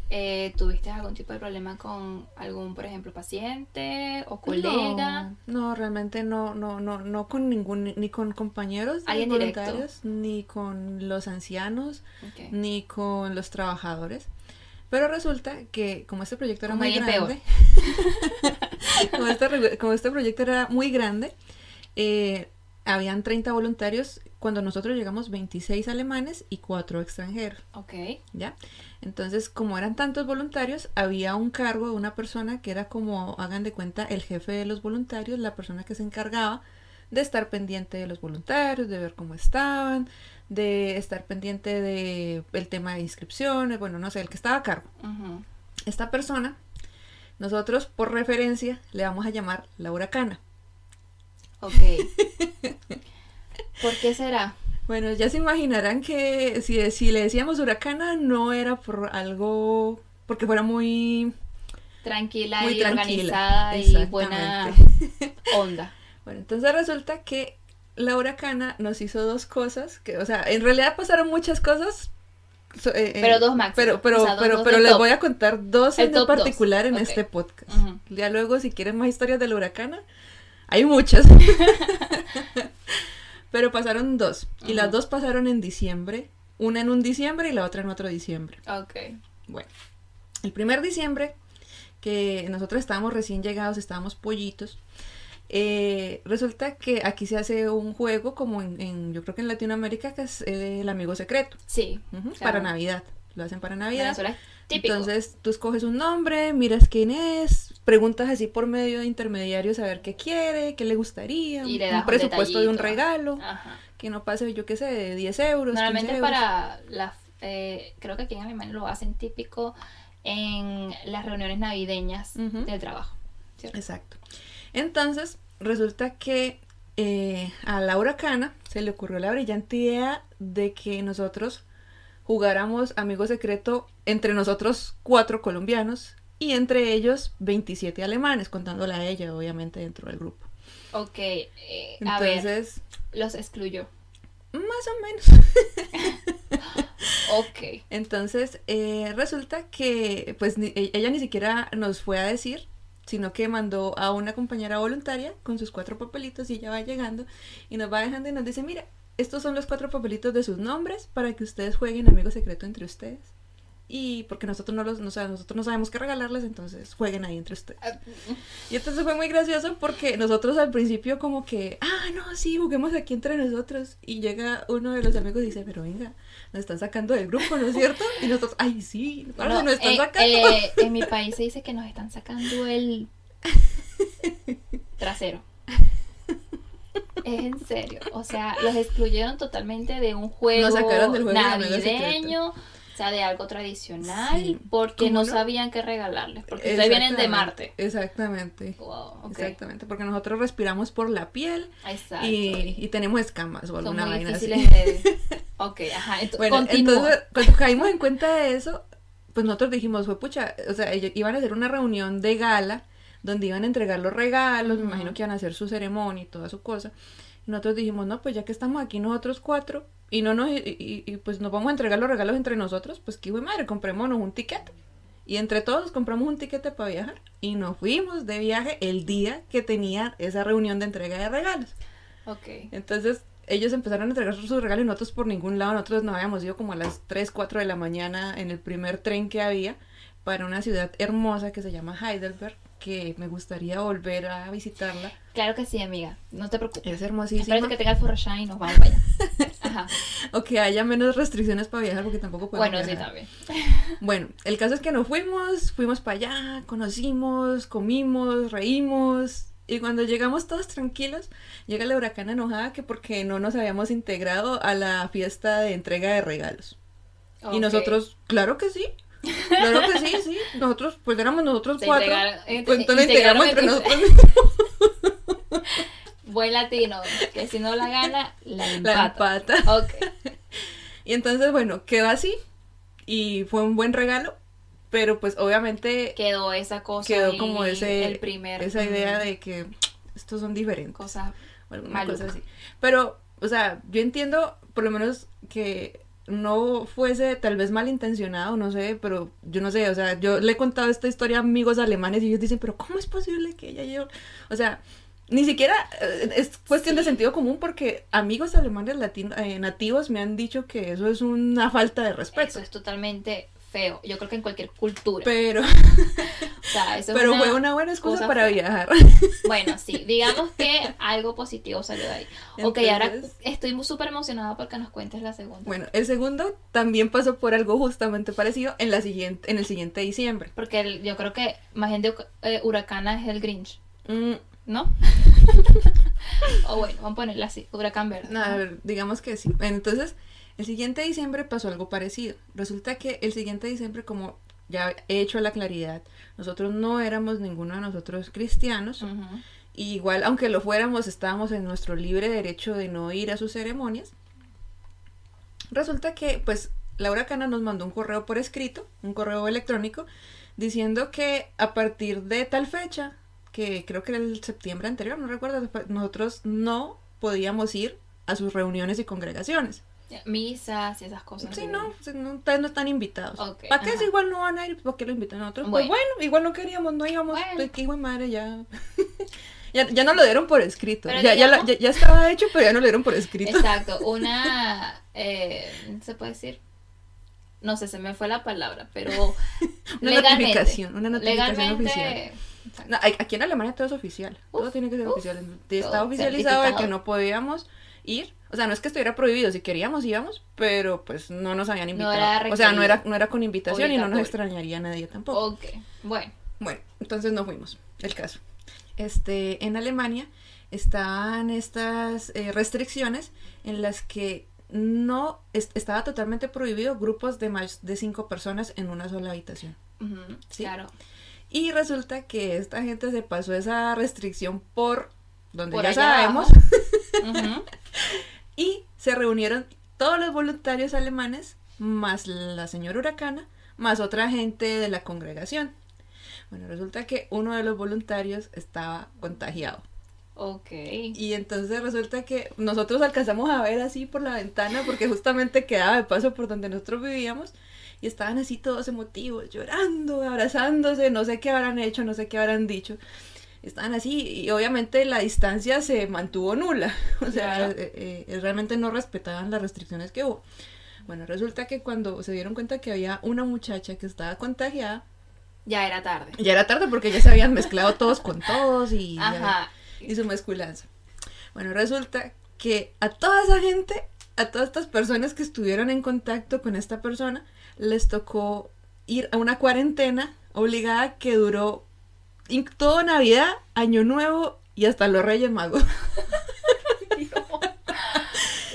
[SPEAKER 2] Eh, ¿tuviste algún tipo de problema con algún, por ejemplo, paciente o colega?
[SPEAKER 1] No, no, realmente no, no, no, no con ningún, ni con compañeros de
[SPEAKER 2] ¿Alguien directo?
[SPEAKER 1] voluntarios, ni con los ancianos, ni con los trabajadores. Pero resulta que como este proyecto era
[SPEAKER 2] Como
[SPEAKER 1] muy grande, [LAUGHS] como, este, como este proyecto era muy grande, eh, habían 30 voluntarios. Cuando nosotros llegamos, 26 alemanes y 4 extranjeros.
[SPEAKER 2] Ok.
[SPEAKER 1] ¿ya? Entonces, como eran tantos voluntarios, había un cargo de una persona que era como, hagan de cuenta, el jefe de los voluntarios, la persona que se encargaba de estar pendiente de los voluntarios, de ver cómo estaban, de estar pendiente de el tema de inscripciones, bueno, no sé, el que estaba a cargo. Esta persona, nosotros por referencia le vamos a llamar la huracana.
[SPEAKER 2] Ok. ¿Por qué será?
[SPEAKER 1] Bueno, ya se imaginarán que si, si le decíamos huracana no era por algo, porque fuera muy
[SPEAKER 2] Tranquila
[SPEAKER 1] Muy
[SPEAKER 2] y
[SPEAKER 1] tranquila,
[SPEAKER 2] organizada y buena [LAUGHS] onda.
[SPEAKER 1] Bueno, entonces resulta que la huracana nos hizo dos cosas, que, o sea, en realidad pasaron muchas cosas. so- eh, eh,
[SPEAKER 2] Pero dos máximo,
[SPEAKER 1] Pero, pero,
[SPEAKER 2] o sea, dos-
[SPEAKER 1] pero,
[SPEAKER 2] dos
[SPEAKER 1] pero les
[SPEAKER 2] top.
[SPEAKER 1] voy a contar dos
[SPEAKER 2] El
[SPEAKER 1] en
[SPEAKER 2] dos,
[SPEAKER 1] particular en este podcast. Ya luego, si quieren más historias de la huracana, hay muchas. [LAUGHS] pero pasaron dos. Y las dos pasaron en diciembre. Una en un diciembre y la otra en otro diciembre.
[SPEAKER 2] Ok.
[SPEAKER 1] Bueno, el primer diciembre, que nosotros estábamos recién llegados, estábamos pollitos, eh, resulta que aquí se hace un juego como en, en- yo creo que en Latinoamérica, que es eh, el amigo secreto,
[SPEAKER 2] Sí. claro.
[SPEAKER 1] para Navidad, lo hacen para Navidad.
[SPEAKER 2] Venezuela es típico.
[SPEAKER 1] Entonces tú escoges un nombre, miras quién es, preguntas así por medio de intermediarios a ver qué quiere, qué le gustaría,
[SPEAKER 2] Y le
[SPEAKER 1] un presupuesto de un regalo,
[SPEAKER 2] Ajá.
[SPEAKER 1] que no pase, yo qué sé, de 10 euros. 15
[SPEAKER 2] Normalmente
[SPEAKER 1] euros.
[SPEAKER 2] para las, eh, creo que aquí en Alemania lo hacen típico en las reuniones navideñas del trabajo. ¿cierto?
[SPEAKER 1] Exacto. Entonces, resulta que eh, a la huracana se le ocurrió la brillante idea de que nosotros jugáramos amigo secreto entre nosotros cuatro colombianos y entre ellos 27 alemanes, contándola a ella, obviamente, dentro del grupo.
[SPEAKER 2] Ok, eh, a ver,
[SPEAKER 1] Entonces,
[SPEAKER 2] los excluyó.
[SPEAKER 1] más o menos. [LAUGHS]
[SPEAKER 2] Ok.
[SPEAKER 1] Entonces, eh, resulta que pues ni- e- ella ni siquiera nos fue a decir, sino que mandó a una compañera voluntaria con sus cuatro papelitos y ella va llegando y nos va dejando y nos dice, mira, estos son los cuatro papelitos de sus nombres para que ustedes jueguen amigo secreto entre ustedes. Y porque nosotros no los, no, sab- nosotros no sabemos qué regalarles, entonces jueguen ahí entre ustedes.
[SPEAKER 2] Ah,
[SPEAKER 1] Y entonces fue muy gracioso porque nosotros al principio como que, ah, no, sí, juguemos aquí entre nosotros. Y llega uno de los amigos y dice, pero venga, nos están sacando del grupo, ¿no es cierto? Y nosotros, ay, sí, nos están
[SPEAKER 2] eh,
[SPEAKER 1] sacando.
[SPEAKER 2] eh, en mi país se dice que nos están sacando el [LAUGHS] trasero. Es en serio. O sea, los excluyeron totalmente de un juego
[SPEAKER 1] Nos sacaron del juego de
[SPEAKER 2] navideño, o sea, de algo tradicional,
[SPEAKER 1] Sí,
[SPEAKER 2] porque
[SPEAKER 1] ¿cómo
[SPEAKER 2] no
[SPEAKER 1] no?
[SPEAKER 2] sabían qué regalarles, porque ustedes vienen de Marte.
[SPEAKER 1] Exactamente.
[SPEAKER 2] Wow, ok.
[SPEAKER 1] Exactamente, porque nosotros respiramos por la piel y, y tenemos escamas o
[SPEAKER 2] Son
[SPEAKER 1] alguna
[SPEAKER 2] muy
[SPEAKER 1] vaina así.
[SPEAKER 2] de... [LAUGHS] Ok, ajá. ento-
[SPEAKER 1] Bueno,
[SPEAKER 2] continúa.
[SPEAKER 1] entonces, cuando caímos en cuenta de eso, pues nosotros dijimos, fue pucha, o sea, ellos iban a hacer una reunión de gala donde iban a entregar los regalos, me imagino que iban a hacer su ceremonia y toda su cosa. Nosotros dijimos, no, pues ya que estamos aquí nosotros cuatro y no nos, y, pues nos vamos a entregar los regalos entre nosotros, pues qué güey madre, comprémonos un tiquete. Y entre todos compramos un tiquete para viajar y nos fuimos de viaje el día que tenía esa reunión de entrega de regalos.
[SPEAKER 2] Ok.
[SPEAKER 1] Entonces ellos empezaron a entregar sus regalos y nosotros por ningún lado, nosotros nos habíamos ido como a las 3, 4 de la mañana en el primer tren que había para una ciudad hermosa que se llama Heidelberg, que me gustaría volver a visitarla.
[SPEAKER 2] Claro que sí, amiga. No te preocupes.
[SPEAKER 1] Es hermosísima.
[SPEAKER 2] Espérate que tenga el Forrashine y nos vamos allá. [LAUGHS] Ajá.
[SPEAKER 1] O que haya menos restricciones para viajar porque tampoco podemos
[SPEAKER 2] Bueno, sí,
[SPEAKER 1] viajar.
[SPEAKER 2] también. [LAUGHS]
[SPEAKER 1] Bueno, el caso es que nos fuimos, fuimos para allá, conocimos, comimos, reímos. Y cuando llegamos todos tranquilos, llega la huracana enojada que porque no nos habíamos integrado a la fiesta de entrega de regalos. Y
[SPEAKER 2] Ok.
[SPEAKER 1] nosotros, claro que sí. Claro que sí, sí. Nosotros, pues éramos nosotros cuatro. Pues entonces nos
[SPEAKER 2] integraron
[SPEAKER 1] integramos entre nosotros mismos. [LAUGHS]
[SPEAKER 2] Buen latino, que si no la gana, la
[SPEAKER 1] La
[SPEAKER 2] empata.
[SPEAKER 1] empata.
[SPEAKER 2] Ok. [LAUGHS]
[SPEAKER 1] Y entonces, bueno, quedó así. Y fue un buen regalo. Pero pues obviamente
[SPEAKER 2] Quedó esa cosa.
[SPEAKER 1] quedó como ese,
[SPEAKER 2] El primer.
[SPEAKER 1] esa idea
[SPEAKER 2] mm,
[SPEAKER 1] de que estos son diferentes.
[SPEAKER 2] Cosas.
[SPEAKER 1] alguna cosa así. Pero, o sea, yo entiendo por lo menos que no fuese tal vez malintencionado, no sé, pero yo no sé, o sea, yo le he contado esta historia a amigos alemanes y ellos dicen, pero ¿cómo es posible que ella yo? O sea, ni siquiera eh, es cuestión de sentido común porque amigos alemanes latino, eh, nativos me han dicho que eso es una falta de respeto.
[SPEAKER 2] Eso es totalmente feo. Yo creo que en cualquier cultura.
[SPEAKER 1] Pero, [LAUGHS]
[SPEAKER 2] O sea, eso es
[SPEAKER 1] pero
[SPEAKER 2] una
[SPEAKER 1] fue una buena excusa
[SPEAKER 2] cosa
[SPEAKER 1] para
[SPEAKER 2] fea.
[SPEAKER 1] viajar.
[SPEAKER 2] Bueno, sí, digamos que algo positivo salió de ahí. ok, ahora
[SPEAKER 1] Entonces-
[SPEAKER 2] estoy súper emocionada porque nos cuentes la segunda.
[SPEAKER 1] Bueno, el segundo también pasó por algo justamente parecido en la siguiente, en el siguiente diciembre.
[SPEAKER 2] Porque el- yo creo que más gente eh, huracana es el Grinch,
[SPEAKER 1] Mm,
[SPEAKER 2] ¿no? [LAUGHS] o bueno, vamos a ponerla así, huracán verde.
[SPEAKER 1] No, a ver, digamos que sí. Entonces, el siguiente diciembre pasó algo parecido. Resulta que el siguiente diciembre, como ya he hecho la claridad, nosotros no éramos ninguno de nosotros cristianos. Y igual, aunque lo fuéramos, estábamos en nuestro libre derecho de no ir a sus ceremonias. Resulta que, pues, Laura Cana nos mandó un correo por escrito, un correo electrónico, diciendo que a partir de tal fecha, que creo que era el septiembre anterior, no recuerdo, nosotros no podíamos ir a sus reuniones y congregaciones.
[SPEAKER 2] Misas y esas cosas.
[SPEAKER 1] Sí, no, no, ustedes no están invitados. ¿Para qué si igual no van a ir? ¿Por qué lo invitan a?
[SPEAKER 2] Bueno.
[SPEAKER 1] Pues bueno, igual no queríamos, no íbamos.
[SPEAKER 2] Bueno.
[SPEAKER 1] Pues qué hijo de madre, ya. [LAUGHS] ya. Ya no lo dieron por escrito. Ya, ya, la- ya- ya estaba hecho, pero ya no lo dieron por escrito.
[SPEAKER 2] Exacto, [LAUGHS] una, eh, ¿se puede decir? No sé, se me fue la palabra, pero [LAUGHS]
[SPEAKER 1] Una
[SPEAKER 2] legalmente,
[SPEAKER 1] notificación, una notificación
[SPEAKER 2] legalmente,
[SPEAKER 1] oficial. No, aquí en Alemania todo es oficial. todo tiene que ser
[SPEAKER 2] uf,
[SPEAKER 1] oficial. Está oficializado de que no podíamos ir. O sea, no es que estuviera prohibido. Si queríamos, íbamos. Pero pues no nos habían
[SPEAKER 2] No
[SPEAKER 1] invitado.
[SPEAKER 2] era
[SPEAKER 1] o sea, no era, no era con invitación y no nos extrañaría a nadie tampoco.
[SPEAKER 2] Ok, bueno,
[SPEAKER 1] Bueno, entonces no fuimos. El caso. Este, en Alemania estaban estas eh, restricciones en las que no es- estaba totalmente prohibido grupos de más de cinco personas en una sola habitación. Sí.
[SPEAKER 2] claro,
[SPEAKER 1] Y resulta que esta gente se pasó esa restricción por donde
[SPEAKER 2] Por
[SPEAKER 1] ya sabemos [LAUGHS]
[SPEAKER 2] ujú, [LAUGHS]
[SPEAKER 1] y se reunieron todos los voluntarios alemanes más la señora Huracana más otra gente de la congregación. Bueno, resulta que uno de los voluntarios estaba contagiado.
[SPEAKER 2] ok,
[SPEAKER 1] Y entonces resulta que nosotros alcanzamos a ver así por la ventana porque justamente quedaba de paso por donde nosotros vivíamos y estaban así todos emotivos, llorando, abrazándose, no sé qué habrán hecho, no sé qué habrán dicho. Estaban así y obviamente la distancia se mantuvo nula, [LAUGHS] o sea,
[SPEAKER 2] Claro.
[SPEAKER 1] eh, eh, realmente no respetaban las restricciones que hubo. Bueno, resulta que cuando se dieron cuenta que había una muchacha que estaba contagiada,
[SPEAKER 2] ya era tarde.
[SPEAKER 1] ya era tarde porque ya se habían mezclado todos con todos y ya-
[SPEAKER 2] Ajá,
[SPEAKER 1] y su mezculanza. Bueno, resulta que a toda esa gente, a todas estas personas que estuvieron en contacto con esta persona, les tocó ir a una cuarentena obligada que duró toda Navidad, Año Nuevo y hasta los Reyes Magos.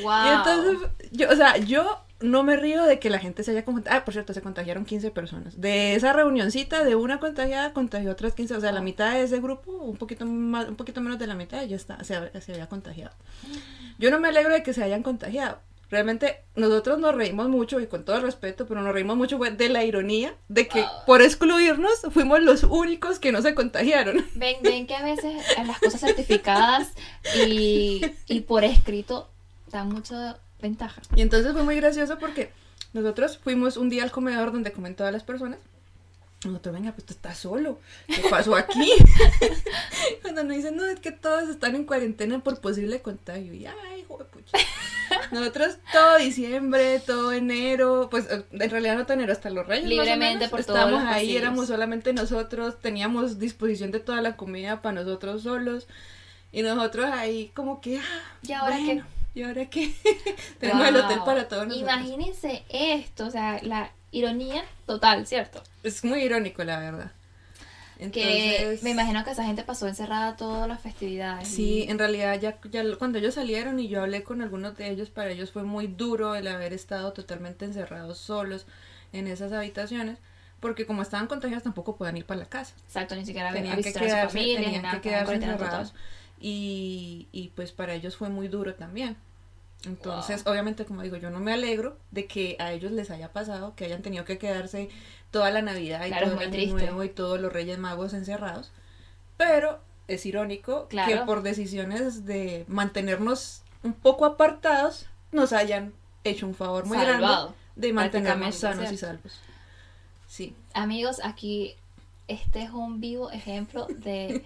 [SPEAKER 2] wow, [LAUGHS]
[SPEAKER 1] Y entonces, yo, o sea, yo no me río de que la gente se haya contagiado. Ah, por cierto, se contagiaron 15 personas. De esa reunioncita, de una contagiada, contagió otras 15. O sea, la mitad de ese grupo, un poquito más, un poquito menos de la mitad, ya está, se, se había contagiado. Yo no me alegro de que se hayan contagiado. Realmente nosotros nos reímos mucho y con todo respeto, pero nos reímos mucho fue de la ironía de que
[SPEAKER 2] Ah.
[SPEAKER 1] por excluirnos fuimos los únicos que no se contagiaron. [LAUGHS]
[SPEAKER 2] ven, ven que a veces las cosas certificadas y, y por escrito dan mucha ventaja.
[SPEAKER 1] Y entonces fue muy gracioso porque nosotros fuimos un día al comedor donde comen todas las personas. Nosotros, venga, pues tú estás solo. ¿Qué pasó aquí? [LAUGHS] Cuando nos dicen, no, es que todos están en cuarentena por posible contagio. Y, ay, hijo de pucha. Nosotros todo diciembre, todo enero, pues en realidad no todo enero, hasta los reyes. más o
[SPEAKER 2] Libremente
[SPEAKER 1] menos,
[SPEAKER 2] por todos
[SPEAKER 1] Estábamos ahí,
[SPEAKER 2] pasillos.
[SPEAKER 1] éramos solamente nosotros, teníamos disposición de toda la comida para nosotros solos. Y nosotros ahí como que, ah,
[SPEAKER 2] ¿Y ahora qué?
[SPEAKER 1] bueno, ¿Y ahora qué? [LAUGHS] Tenemos el hotel para todos nosotros.
[SPEAKER 2] Imagínense esto, o sea, la ironía total, ¿cierto?
[SPEAKER 1] Es muy irónico, la verdad.
[SPEAKER 2] Que me imagino que esa gente pasó encerrada todas las festividades.
[SPEAKER 1] Sí,
[SPEAKER 2] y-
[SPEAKER 1] en realidad ya, ya cuando ellos salieron y yo hablé con algunos de ellos, para ellos fue muy duro el haber estado totalmente encerrados solos en esas habitaciones, porque como estaban contagiados tampoco podían ir para la casa.
[SPEAKER 2] Exacto, ni siquiera a
[SPEAKER 1] Tenían que
[SPEAKER 2] visitar a su
[SPEAKER 1] quedarse,
[SPEAKER 2] familia, ni
[SPEAKER 1] tenían
[SPEAKER 2] nada,
[SPEAKER 1] que quedarse encerrados. Y, y pues para ellos fue muy duro también. Entonces, obviamente, como digo, yo no me alegro de que a ellos les haya pasado, que hayan tenido que quedarse toda la Navidad y
[SPEAKER 2] Claro,
[SPEAKER 1] todo el Año. Nuevo y todos los Reyes Magos encerrados. Pero es irónico que por decisiones de mantenernos un poco apartados, nos hayan hecho un favor muy
[SPEAKER 2] Salvado,
[SPEAKER 1] grande de mantenernos sanos y salvos. Sí,
[SPEAKER 2] Amigos, aquí este es un vivo ejemplo de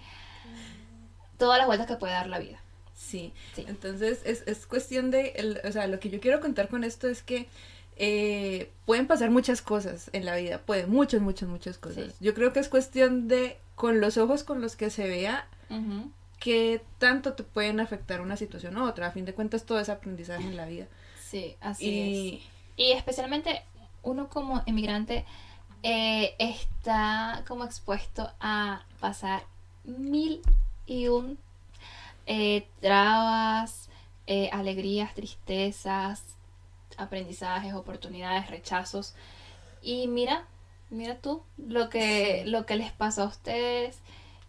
[SPEAKER 2] todas las vueltas que puede dar la vida.
[SPEAKER 1] Sí.
[SPEAKER 2] Sí.
[SPEAKER 1] Entonces es, es cuestión de, el- o sea, lo que yo quiero contar con esto es que eh, pueden pasar muchas cosas en la vida, pueden, muchas, muchas, muchas cosas.
[SPEAKER 2] Sí.
[SPEAKER 1] Yo creo que es cuestión de, con los ojos con los que se vea, qué tanto te pueden afectar una situación u otra. A fin de cuentas, todo es aprendizaje en la vida.
[SPEAKER 2] Sí, así es.
[SPEAKER 1] Y
[SPEAKER 2] especialmente uno como emigrante eh, está como expuesto a pasar mil y un eh, trabas, eh, alegrías, tristezas, aprendizajes, oportunidades, rechazos. Y mira, mira tú lo que, lo que les pasó a ustedes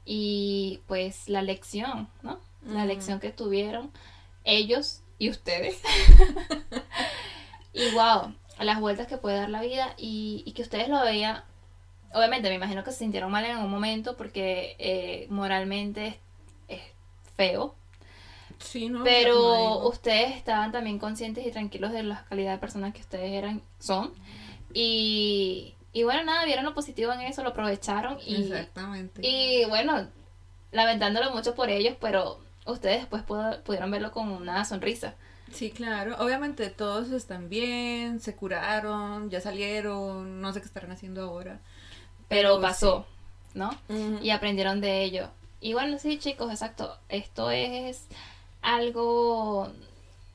[SPEAKER 2] y pues la lección, ¿no? La lección que tuvieron ellos y ustedes. [LAUGHS] y wow, las vueltas que puede dar la vida y, y que ustedes lo veían. Obviamente, me imagino que se sintieron mal en algún momento porque eh, moralmente feo.
[SPEAKER 1] sí, ¿no?
[SPEAKER 2] Pero ustedes estaban también conscientes y tranquilos de la calidad de personas que ustedes eran, son. Y, y bueno, nada, vieron lo positivo en eso, lo aprovecharon y,
[SPEAKER 1] Exactamente.
[SPEAKER 2] y bueno, lamentándolo mucho por ellos, pero ustedes después pudo- pudieron verlo con una sonrisa.
[SPEAKER 1] Sí, claro. Obviamente todos están bien, se curaron, ya salieron, no sé qué estarán haciendo ahora.
[SPEAKER 2] Pero
[SPEAKER 1] Pero
[SPEAKER 2] pasó, ¿no? Y aprendieron de ello. Y bueno, sí, chicos, exacto. Esto es algo...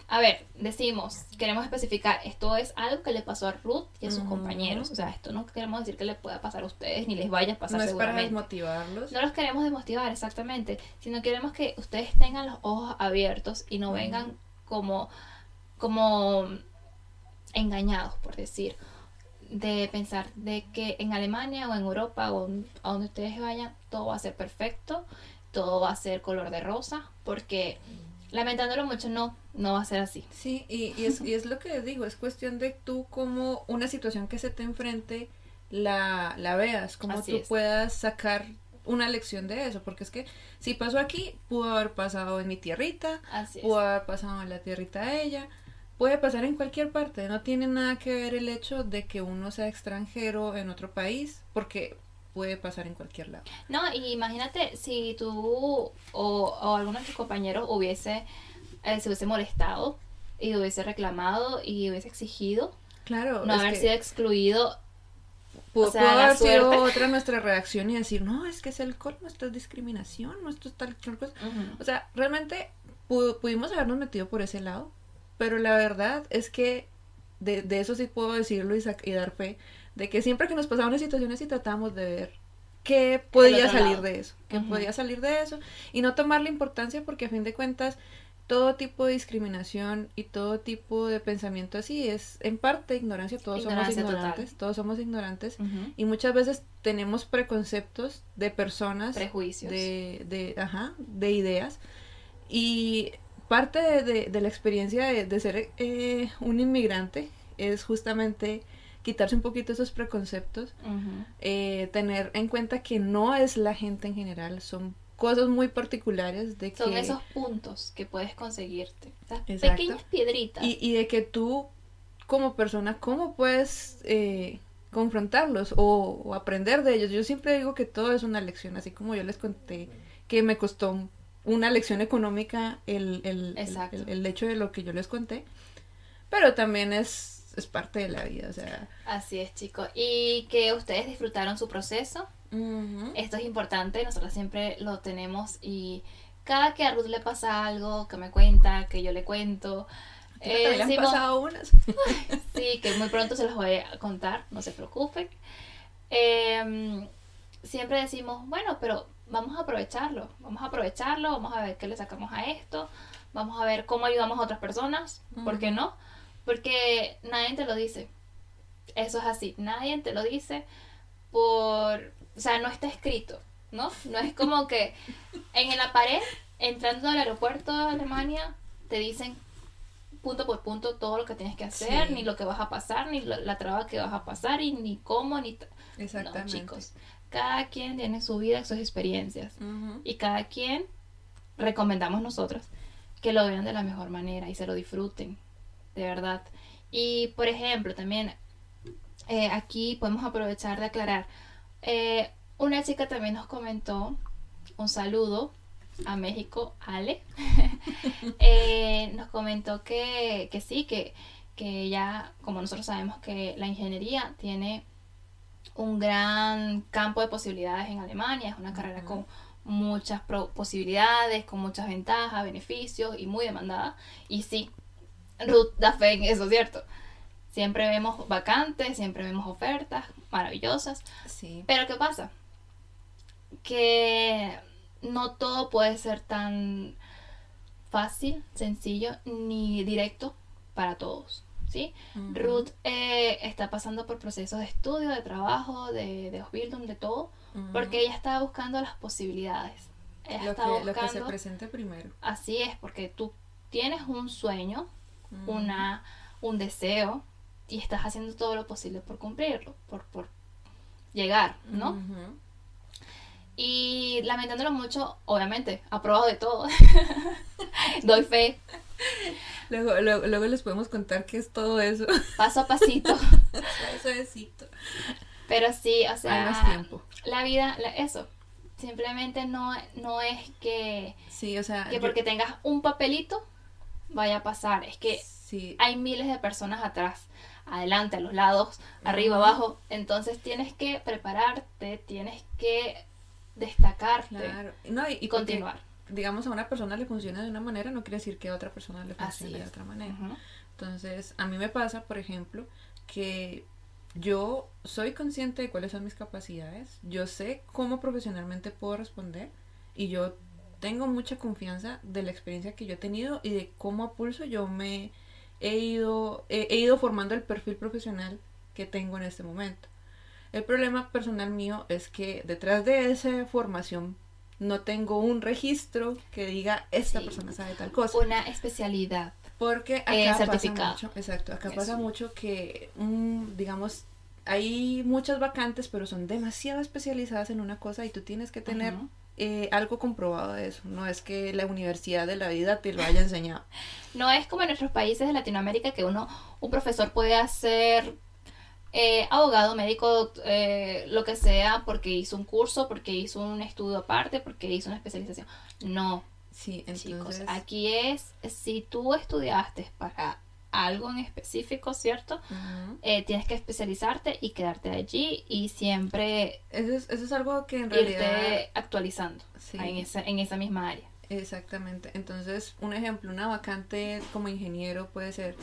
[SPEAKER 2] A ver, decimos, queremos especificar, esto es algo que le pasó a Ruth y a sus compañeros. O sea, esto no queremos decir que le pueda pasar a ustedes ni les vaya a pasar
[SPEAKER 1] no es para desmotivarlos.
[SPEAKER 2] No los queremos desmotivar, exactamente, sino queremos que ustedes tengan los ojos abiertos y no vengan como, como engañados, por decir, de pensar de que en Alemania o en Europa o a donde ustedes vayan, todo va a ser perfecto, todo va a ser color de rosa, porque lamentándolo mucho, no, no va a ser así.
[SPEAKER 1] Sí, y, y es, y es lo que digo, es cuestión de tú como una situación que se te enfrente la, la veas, como
[SPEAKER 2] Así
[SPEAKER 1] tú
[SPEAKER 2] es.
[SPEAKER 1] puedas sacar una lección de eso, porque es que si pasó aquí, pudo haber pasado en mi tierrita,
[SPEAKER 2] Así es.
[SPEAKER 1] pudo haber pasado en la tierrita de ella, puede pasar en cualquier parte, no tiene nada que ver el hecho de que uno sea extranjero en otro país, porque puede pasar en cualquier lado.
[SPEAKER 2] No, y imagínate si tú o, o alguno de tus compañeros hubiese, eh, se hubiese molestado y hubiese reclamado y hubiese exigido
[SPEAKER 1] Claro,
[SPEAKER 2] no haber sido excluido.
[SPEAKER 1] pudo,
[SPEAKER 2] o sea,
[SPEAKER 1] pudo
[SPEAKER 2] la
[SPEAKER 1] haber sido otra nuestra reacción y decir, no, es que es el colmo, esto es discriminación, esto es tal cosa. O sea, realmente pu- pudimos habernos metido por ese lado, pero la verdad es que de, de eso sí puedo decirlo y, y dar fe, de que siempre que nos pasaban las situaciones y tratamos de ver qué podía salir de eso, qué podía salir de eso y no tomarle importancia porque a fin de cuentas todo tipo de discriminación y todo tipo de pensamiento así es en parte ignorancia, todos
[SPEAKER 2] Ignorancia
[SPEAKER 1] somos
[SPEAKER 2] total.
[SPEAKER 1] ignorantes, todos somos ignorantes
[SPEAKER 2] Ujú.
[SPEAKER 1] y muchas veces tenemos preconceptos de personas
[SPEAKER 2] Prejuicios.
[SPEAKER 1] de, de, ajá, de ideas. Y parte de, de- de la experiencia de, de ser eh, un inmigrante es justamente quitarse un poquito esos preconceptos, eh, tener en cuenta que no es la gente en general, son cosas muy particulares de que...
[SPEAKER 2] Son esos puntos que puedes conseguirte. Esas pequeñas piedritas.
[SPEAKER 1] Y, y de que tú, como persona, ¿cómo puedes eh, confrontarlos o, o aprender de ellos? Yo siempre digo que todo es una lección, así como yo les conté que me costó una lección económica el, el, el- el- hecho de lo que yo les conté, pero también es, es parte de la vida, o sea...
[SPEAKER 2] Así es, chicos. Y que ustedes disfrutaron su proceso.
[SPEAKER 1] ujú.
[SPEAKER 2] Esto es importante, nosotros siempre lo tenemos y cada que a Ruth le pasa algo, que me cuenta, que yo le cuento, eh,
[SPEAKER 1] también han
[SPEAKER 2] decimos,
[SPEAKER 1] pasado [LAUGHS] unas.
[SPEAKER 2] sí, que muy pronto se los voy a contar, no se preocupen. Eh, siempre decimos, bueno, pero vamos a aprovecharlo, vamos a aprovecharlo, vamos a ver qué le sacamos a esto, vamos a ver cómo ayudamos a otras personas, ¿por qué no? Porque nadie te lo dice, eso es así, nadie te lo dice por, o sea, no está escrito, ¿no? No es como que en la pared, entrando al aeropuerto de Alemania, te dicen punto por punto todo lo que tienes que hacer,
[SPEAKER 1] Sí.
[SPEAKER 2] ni lo que vas a pasar, ni lo- la traba que vas a pasar, y ni cómo, ni...
[SPEAKER 1] Exactamente.
[SPEAKER 2] No, chicos. Cada quien tiene su vida, sus experiencias. Y cada quien, recomendamos nosotros, que lo vean de la mejor manera y se lo disfruten, de verdad. Y por ejemplo, también eh, aquí podemos aprovechar de aclarar. Eh, una chica también nos comentó un saludo a México, Ale. [LAUGHS] Eh, nos comentó que, que sí, que, que ya, como nosotros sabemos que la ingeniería tiene un gran campo de posibilidades en Alemania, es una carrera con muchas posibilidades, con muchas ventajas, beneficios y muy demandada. Y sí, Ruth da fe en eso, ¿cierto? Siempre vemos vacantes, siempre vemos ofertas maravillosas.
[SPEAKER 1] Sí.
[SPEAKER 2] Pero ¿qué pasa? Que no todo puede ser tan fácil, sencillo ni directo para todos. ¿Sí? Ruth eh, está pasando por procesos de estudio, de trabajo, de, de Osbildung, de todo, porque ella está buscando las posibilidades. Ella
[SPEAKER 1] lo,
[SPEAKER 2] está
[SPEAKER 1] que,
[SPEAKER 2] buscando,
[SPEAKER 1] lo que se presente primero.
[SPEAKER 2] Así es, porque tú tienes un sueño, una, un deseo, y estás haciendo todo lo posible por cumplirlo, por, por llegar, ¿no? Y lamentándolo mucho, obviamente, aprobado de todo. [LAUGHS] Doy fe. [LAUGHS]
[SPEAKER 1] Luego, luego, luego, les podemos contar qué es todo eso. [LAUGHS]
[SPEAKER 2] Paso a pasito.
[SPEAKER 1] Suavecito.
[SPEAKER 2] Pero sí, o sea,
[SPEAKER 1] Hay más tiempo.
[SPEAKER 2] la vida, la- eso. Simplemente no, no es que,
[SPEAKER 1] Sí, o sea.
[SPEAKER 2] que
[SPEAKER 1] yo-
[SPEAKER 2] porque tengas un papelito vaya a pasar. Es que
[SPEAKER 1] Sí,
[SPEAKER 2] hay miles de personas atrás, adelante, a los lados, arriba, abajo. Entonces tienes que prepararte, tienes que destacarte
[SPEAKER 1] claro. No, y, y
[SPEAKER 2] y
[SPEAKER 1] porque,
[SPEAKER 2] continuar.
[SPEAKER 1] Digamos, a una persona le funciona de una manera, no quiere decir que a otra persona le funcione de otra manera. Entonces, a mí me pasa, por ejemplo, que yo soy consciente de cuáles son mis capacidades, yo sé cómo profesionalmente puedo responder y yo tengo mucha confianza de la experiencia que yo he tenido y de cómo a pulso yo me he ido, he, he ido formando el perfil profesional que tengo en este momento. El problema personal mío es que detrás de esa formación no tengo un registro que diga esta
[SPEAKER 2] Sí.
[SPEAKER 1] persona sabe tal cosa.
[SPEAKER 2] Una especialidad.
[SPEAKER 1] Porque acá
[SPEAKER 2] Eh,
[SPEAKER 1] pasa mucho, exacto, acá
[SPEAKER 2] Eso.
[SPEAKER 1] pasa mucho que, mm, digamos, hay muchas vacantes, pero son demasiado especializadas en una cosa y tú tienes que tener eh, algo comprobado de eso. No es que la universidad de la vida te lo haya enseñado. [LAUGHS]
[SPEAKER 2] No es como en nuestros países de Latinoamérica que uno, un profesor puede hacer eh, abogado, médico, eh, lo que sea, porque hizo un curso, porque hizo un estudio aparte, porque hizo una especialización. No,
[SPEAKER 1] Sí,
[SPEAKER 2] chicos,
[SPEAKER 1] entonces.
[SPEAKER 2] aquí es, si tú estudiaste para algo en específico, ¿cierto? Eh, tienes que especializarte y quedarte allí y siempre
[SPEAKER 1] eso, es, eso es algo que en realidad.
[SPEAKER 2] irte actualizando
[SPEAKER 1] Sí.
[SPEAKER 2] en, esa, en esa misma área.
[SPEAKER 1] Exactamente. Entonces, un ejemplo, una vacante como ingeniero puede ser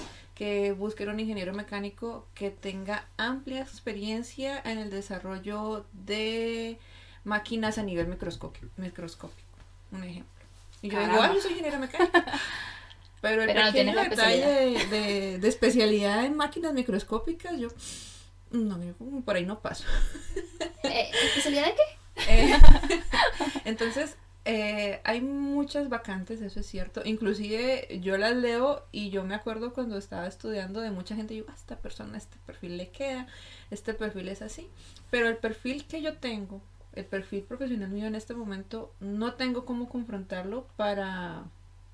[SPEAKER 1] que busquen un ingeniero mecánico que tenga amplia experiencia en el desarrollo de máquinas a nivel microscópico. microscópico un ejemplo. Y yo digo, ah, yo soy ingeniero mecánico. [LAUGHS] Pero el
[SPEAKER 2] Pero no
[SPEAKER 1] pequeño
[SPEAKER 2] la
[SPEAKER 1] detalle de, de- de especialidad en máquinas microscópicas, yo, no, yo por ahí no paso.
[SPEAKER 2] Eh, ¿Especialidad de qué? [LAUGHS]
[SPEAKER 1] Eh, entonces, eh, hay muchas vacantes, eso es cierto. Inclusive yo las leo y yo me acuerdo cuando estaba estudiando de mucha gente, yo, "Ah, esta persona, este perfil le queda, este perfil es así. Pero el perfil que yo tengo, el perfil profesional mío en este momento, no tengo cómo confrontarlo para,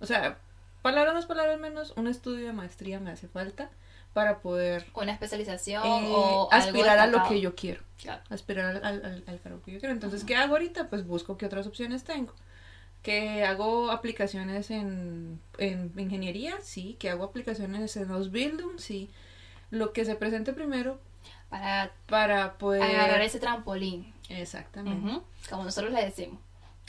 [SPEAKER 1] o sea, palabras más, palabras menos, un estudio de maestría me hace falta para poder
[SPEAKER 2] Una especialización
[SPEAKER 1] eh,
[SPEAKER 2] o algo
[SPEAKER 1] aspirar a lo que yo quiero
[SPEAKER 2] Claro.
[SPEAKER 1] aspirar al, al, al- cargo que yo quiero. Entonces, ¿qué hago ahorita? Pues busco qué otras opciones tengo. Que hago aplicaciones en, en ingeniería, sí. Que hago aplicaciones en Ausbildung, sí. Lo que se presente primero
[SPEAKER 2] Para
[SPEAKER 1] para poder...
[SPEAKER 2] agarrar ese trampolín.
[SPEAKER 1] Exactamente.
[SPEAKER 2] Como nosotros le decimos.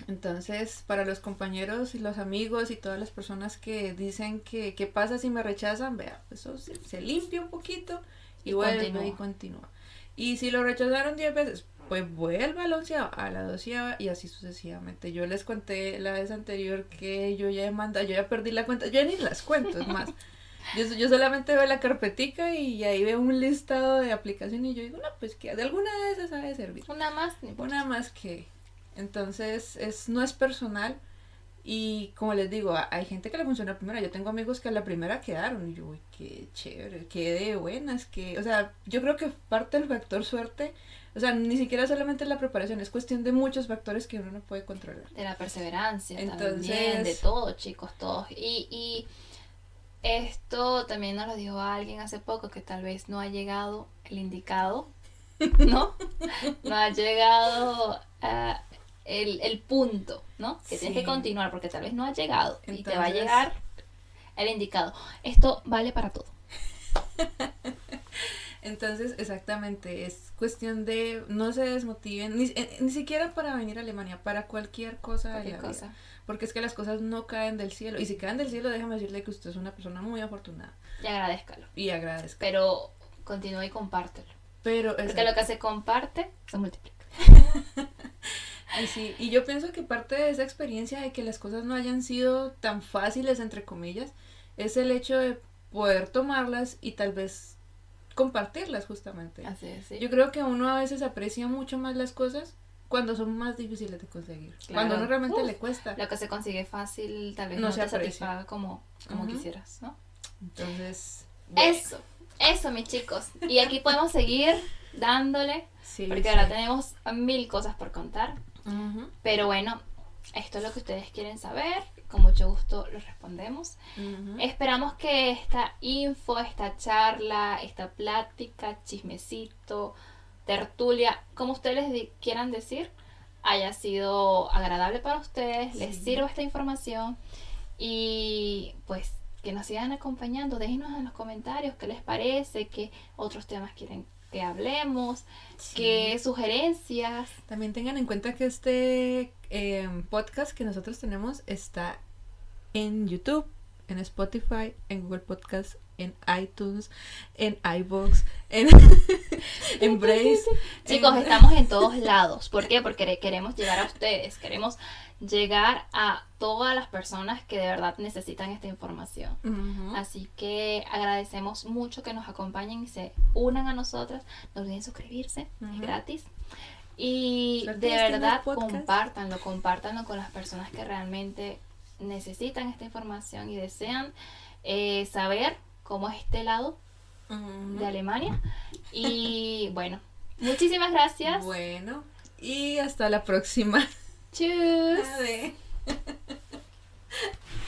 [SPEAKER 1] Entonces, para los compañeros y los amigos y todas las personas que dicen que qué pasa si me rechazan, vea, eso se, se limpia un poquito y,
[SPEAKER 2] Y
[SPEAKER 1] vuelve
[SPEAKER 2] continúa.
[SPEAKER 1] y continúa. Y si lo rechazaron 10 veces, pues vuelva a la onceava, a la doceava y así sucesivamente. Yo les conté la vez anterior que yo ya he mandado, yo ya perdí la cuenta, yo ni las cuento, es más. [LAUGHS] Yo, yo solamente veo la carpetica y ahí veo un listado de aplicaciones y yo digo, no, pues que de alguna de esas ha de servir.
[SPEAKER 2] Una más. ni.
[SPEAKER 1] Una más que. Entonces, es, no es personal. Y como les digo, a- hay gente que le funciona a la primera. Yo tengo amigos que a la primera quedaron. Y yo, uy, qué chévere, qué de buenas. que O sea, yo creo que parte del factor suerte. O sea, ni siquiera solamente la preparación, es cuestión de muchos factores que uno no puede controlar.
[SPEAKER 2] De la perseverancia
[SPEAKER 1] Entonces-
[SPEAKER 2] también, de todo, chicos, todos. Y, y Esto también nos lo dijo alguien hace poco que tal vez no ha llegado el indicado, ¿no? [LAUGHS] no ha llegado ah, el, el punto, ¿no? Que tienes que continuar porque tal vez no ha llegado y te va a llegar el indicado. Esto vale para todo. [LAUGHS]
[SPEAKER 1] Entonces, exactamente, es cuestión de no se desmotiven, ni, eh, ni siquiera para venir a Alemania, para cualquier cosa de vida. Porque es que las cosas no caen del cielo. Y si caen del cielo, déjame decirle que usted es una persona muy afortunada.
[SPEAKER 2] Y agradezcalo.
[SPEAKER 1] Y agradezco.
[SPEAKER 2] Pero continúa y compártelo.
[SPEAKER 1] Pero,
[SPEAKER 2] Porque lo que se comparte se multiplica. [LAUGHS]
[SPEAKER 1] Ay, sí, y yo pienso que parte de esa experiencia de que las cosas no hayan sido tan fáciles, entre comillas, es el hecho de poder tomarlas y tal vez compartirlas justamente.
[SPEAKER 2] Así es, sí.
[SPEAKER 1] Yo creo que uno a veces aprecia mucho más las cosas cuando son más difíciles de conseguir.
[SPEAKER 2] Claro.
[SPEAKER 1] Cuando uno realmente
[SPEAKER 2] Uf,
[SPEAKER 1] le cuesta.
[SPEAKER 2] Lo que se consigue fácil tal vez
[SPEAKER 1] No
[SPEAKER 2] no,
[SPEAKER 1] se
[SPEAKER 2] te satisfaga como, como quisieras, ¿no?
[SPEAKER 1] Entonces, bueno,
[SPEAKER 2] Eso, eso mis chicos. Y aquí podemos seguir dándole,
[SPEAKER 1] sí,
[SPEAKER 2] porque
[SPEAKER 1] sí.
[SPEAKER 2] ahora tenemos mil cosas por contar. Pero bueno, esto es lo que ustedes quieren saber. Con mucho gusto los respondemos. Esperamos que esta info, esta charla, esta plática, chismecito, tertulia, como ustedes quieran decir, haya sido agradable para ustedes, les sirva esta información y pues que nos sigan acompañando. Déjenos en los comentarios qué les parece, qué otros temas quieren que hablemos,
[SPEAKER 1] Sí.
[SPEAKER 2] qué sugerencias.
[SPEAKER 1] También tengan en cuenta que este eh, podcast que nosotros tenemos está en YouTube, en Spotify, en Google Podcast, en iTunes, en iVoox, en, [LAUGHS] en Brace.
[SPEAKER 2] Chicos,
[SPEAKER 1] en-
[SPEAKER 2] estamos en todos lados. ¿Por qué? Porque queremos llegar a ustedes, queremos llegar a todas las personas que de verdad necesitan esta información. Así que agradecemos mucho que nos acompañen y se unan a nosotras. No olviden suscribirse, es gratis. Y de
[SPEAKER 1] este
[SPEAKER 2] verdad, compártanlo, compártanlo con las personas que realmente necesitan esta información y desean eh, saber cómo es este lado de Alemania. Y bueno, muchísimas gracias.
[SPEAKER 1] Bueno, y hasta la próxima. [LAUGHS]
[SPEAKER 2] Tschüss. [LAUGHS]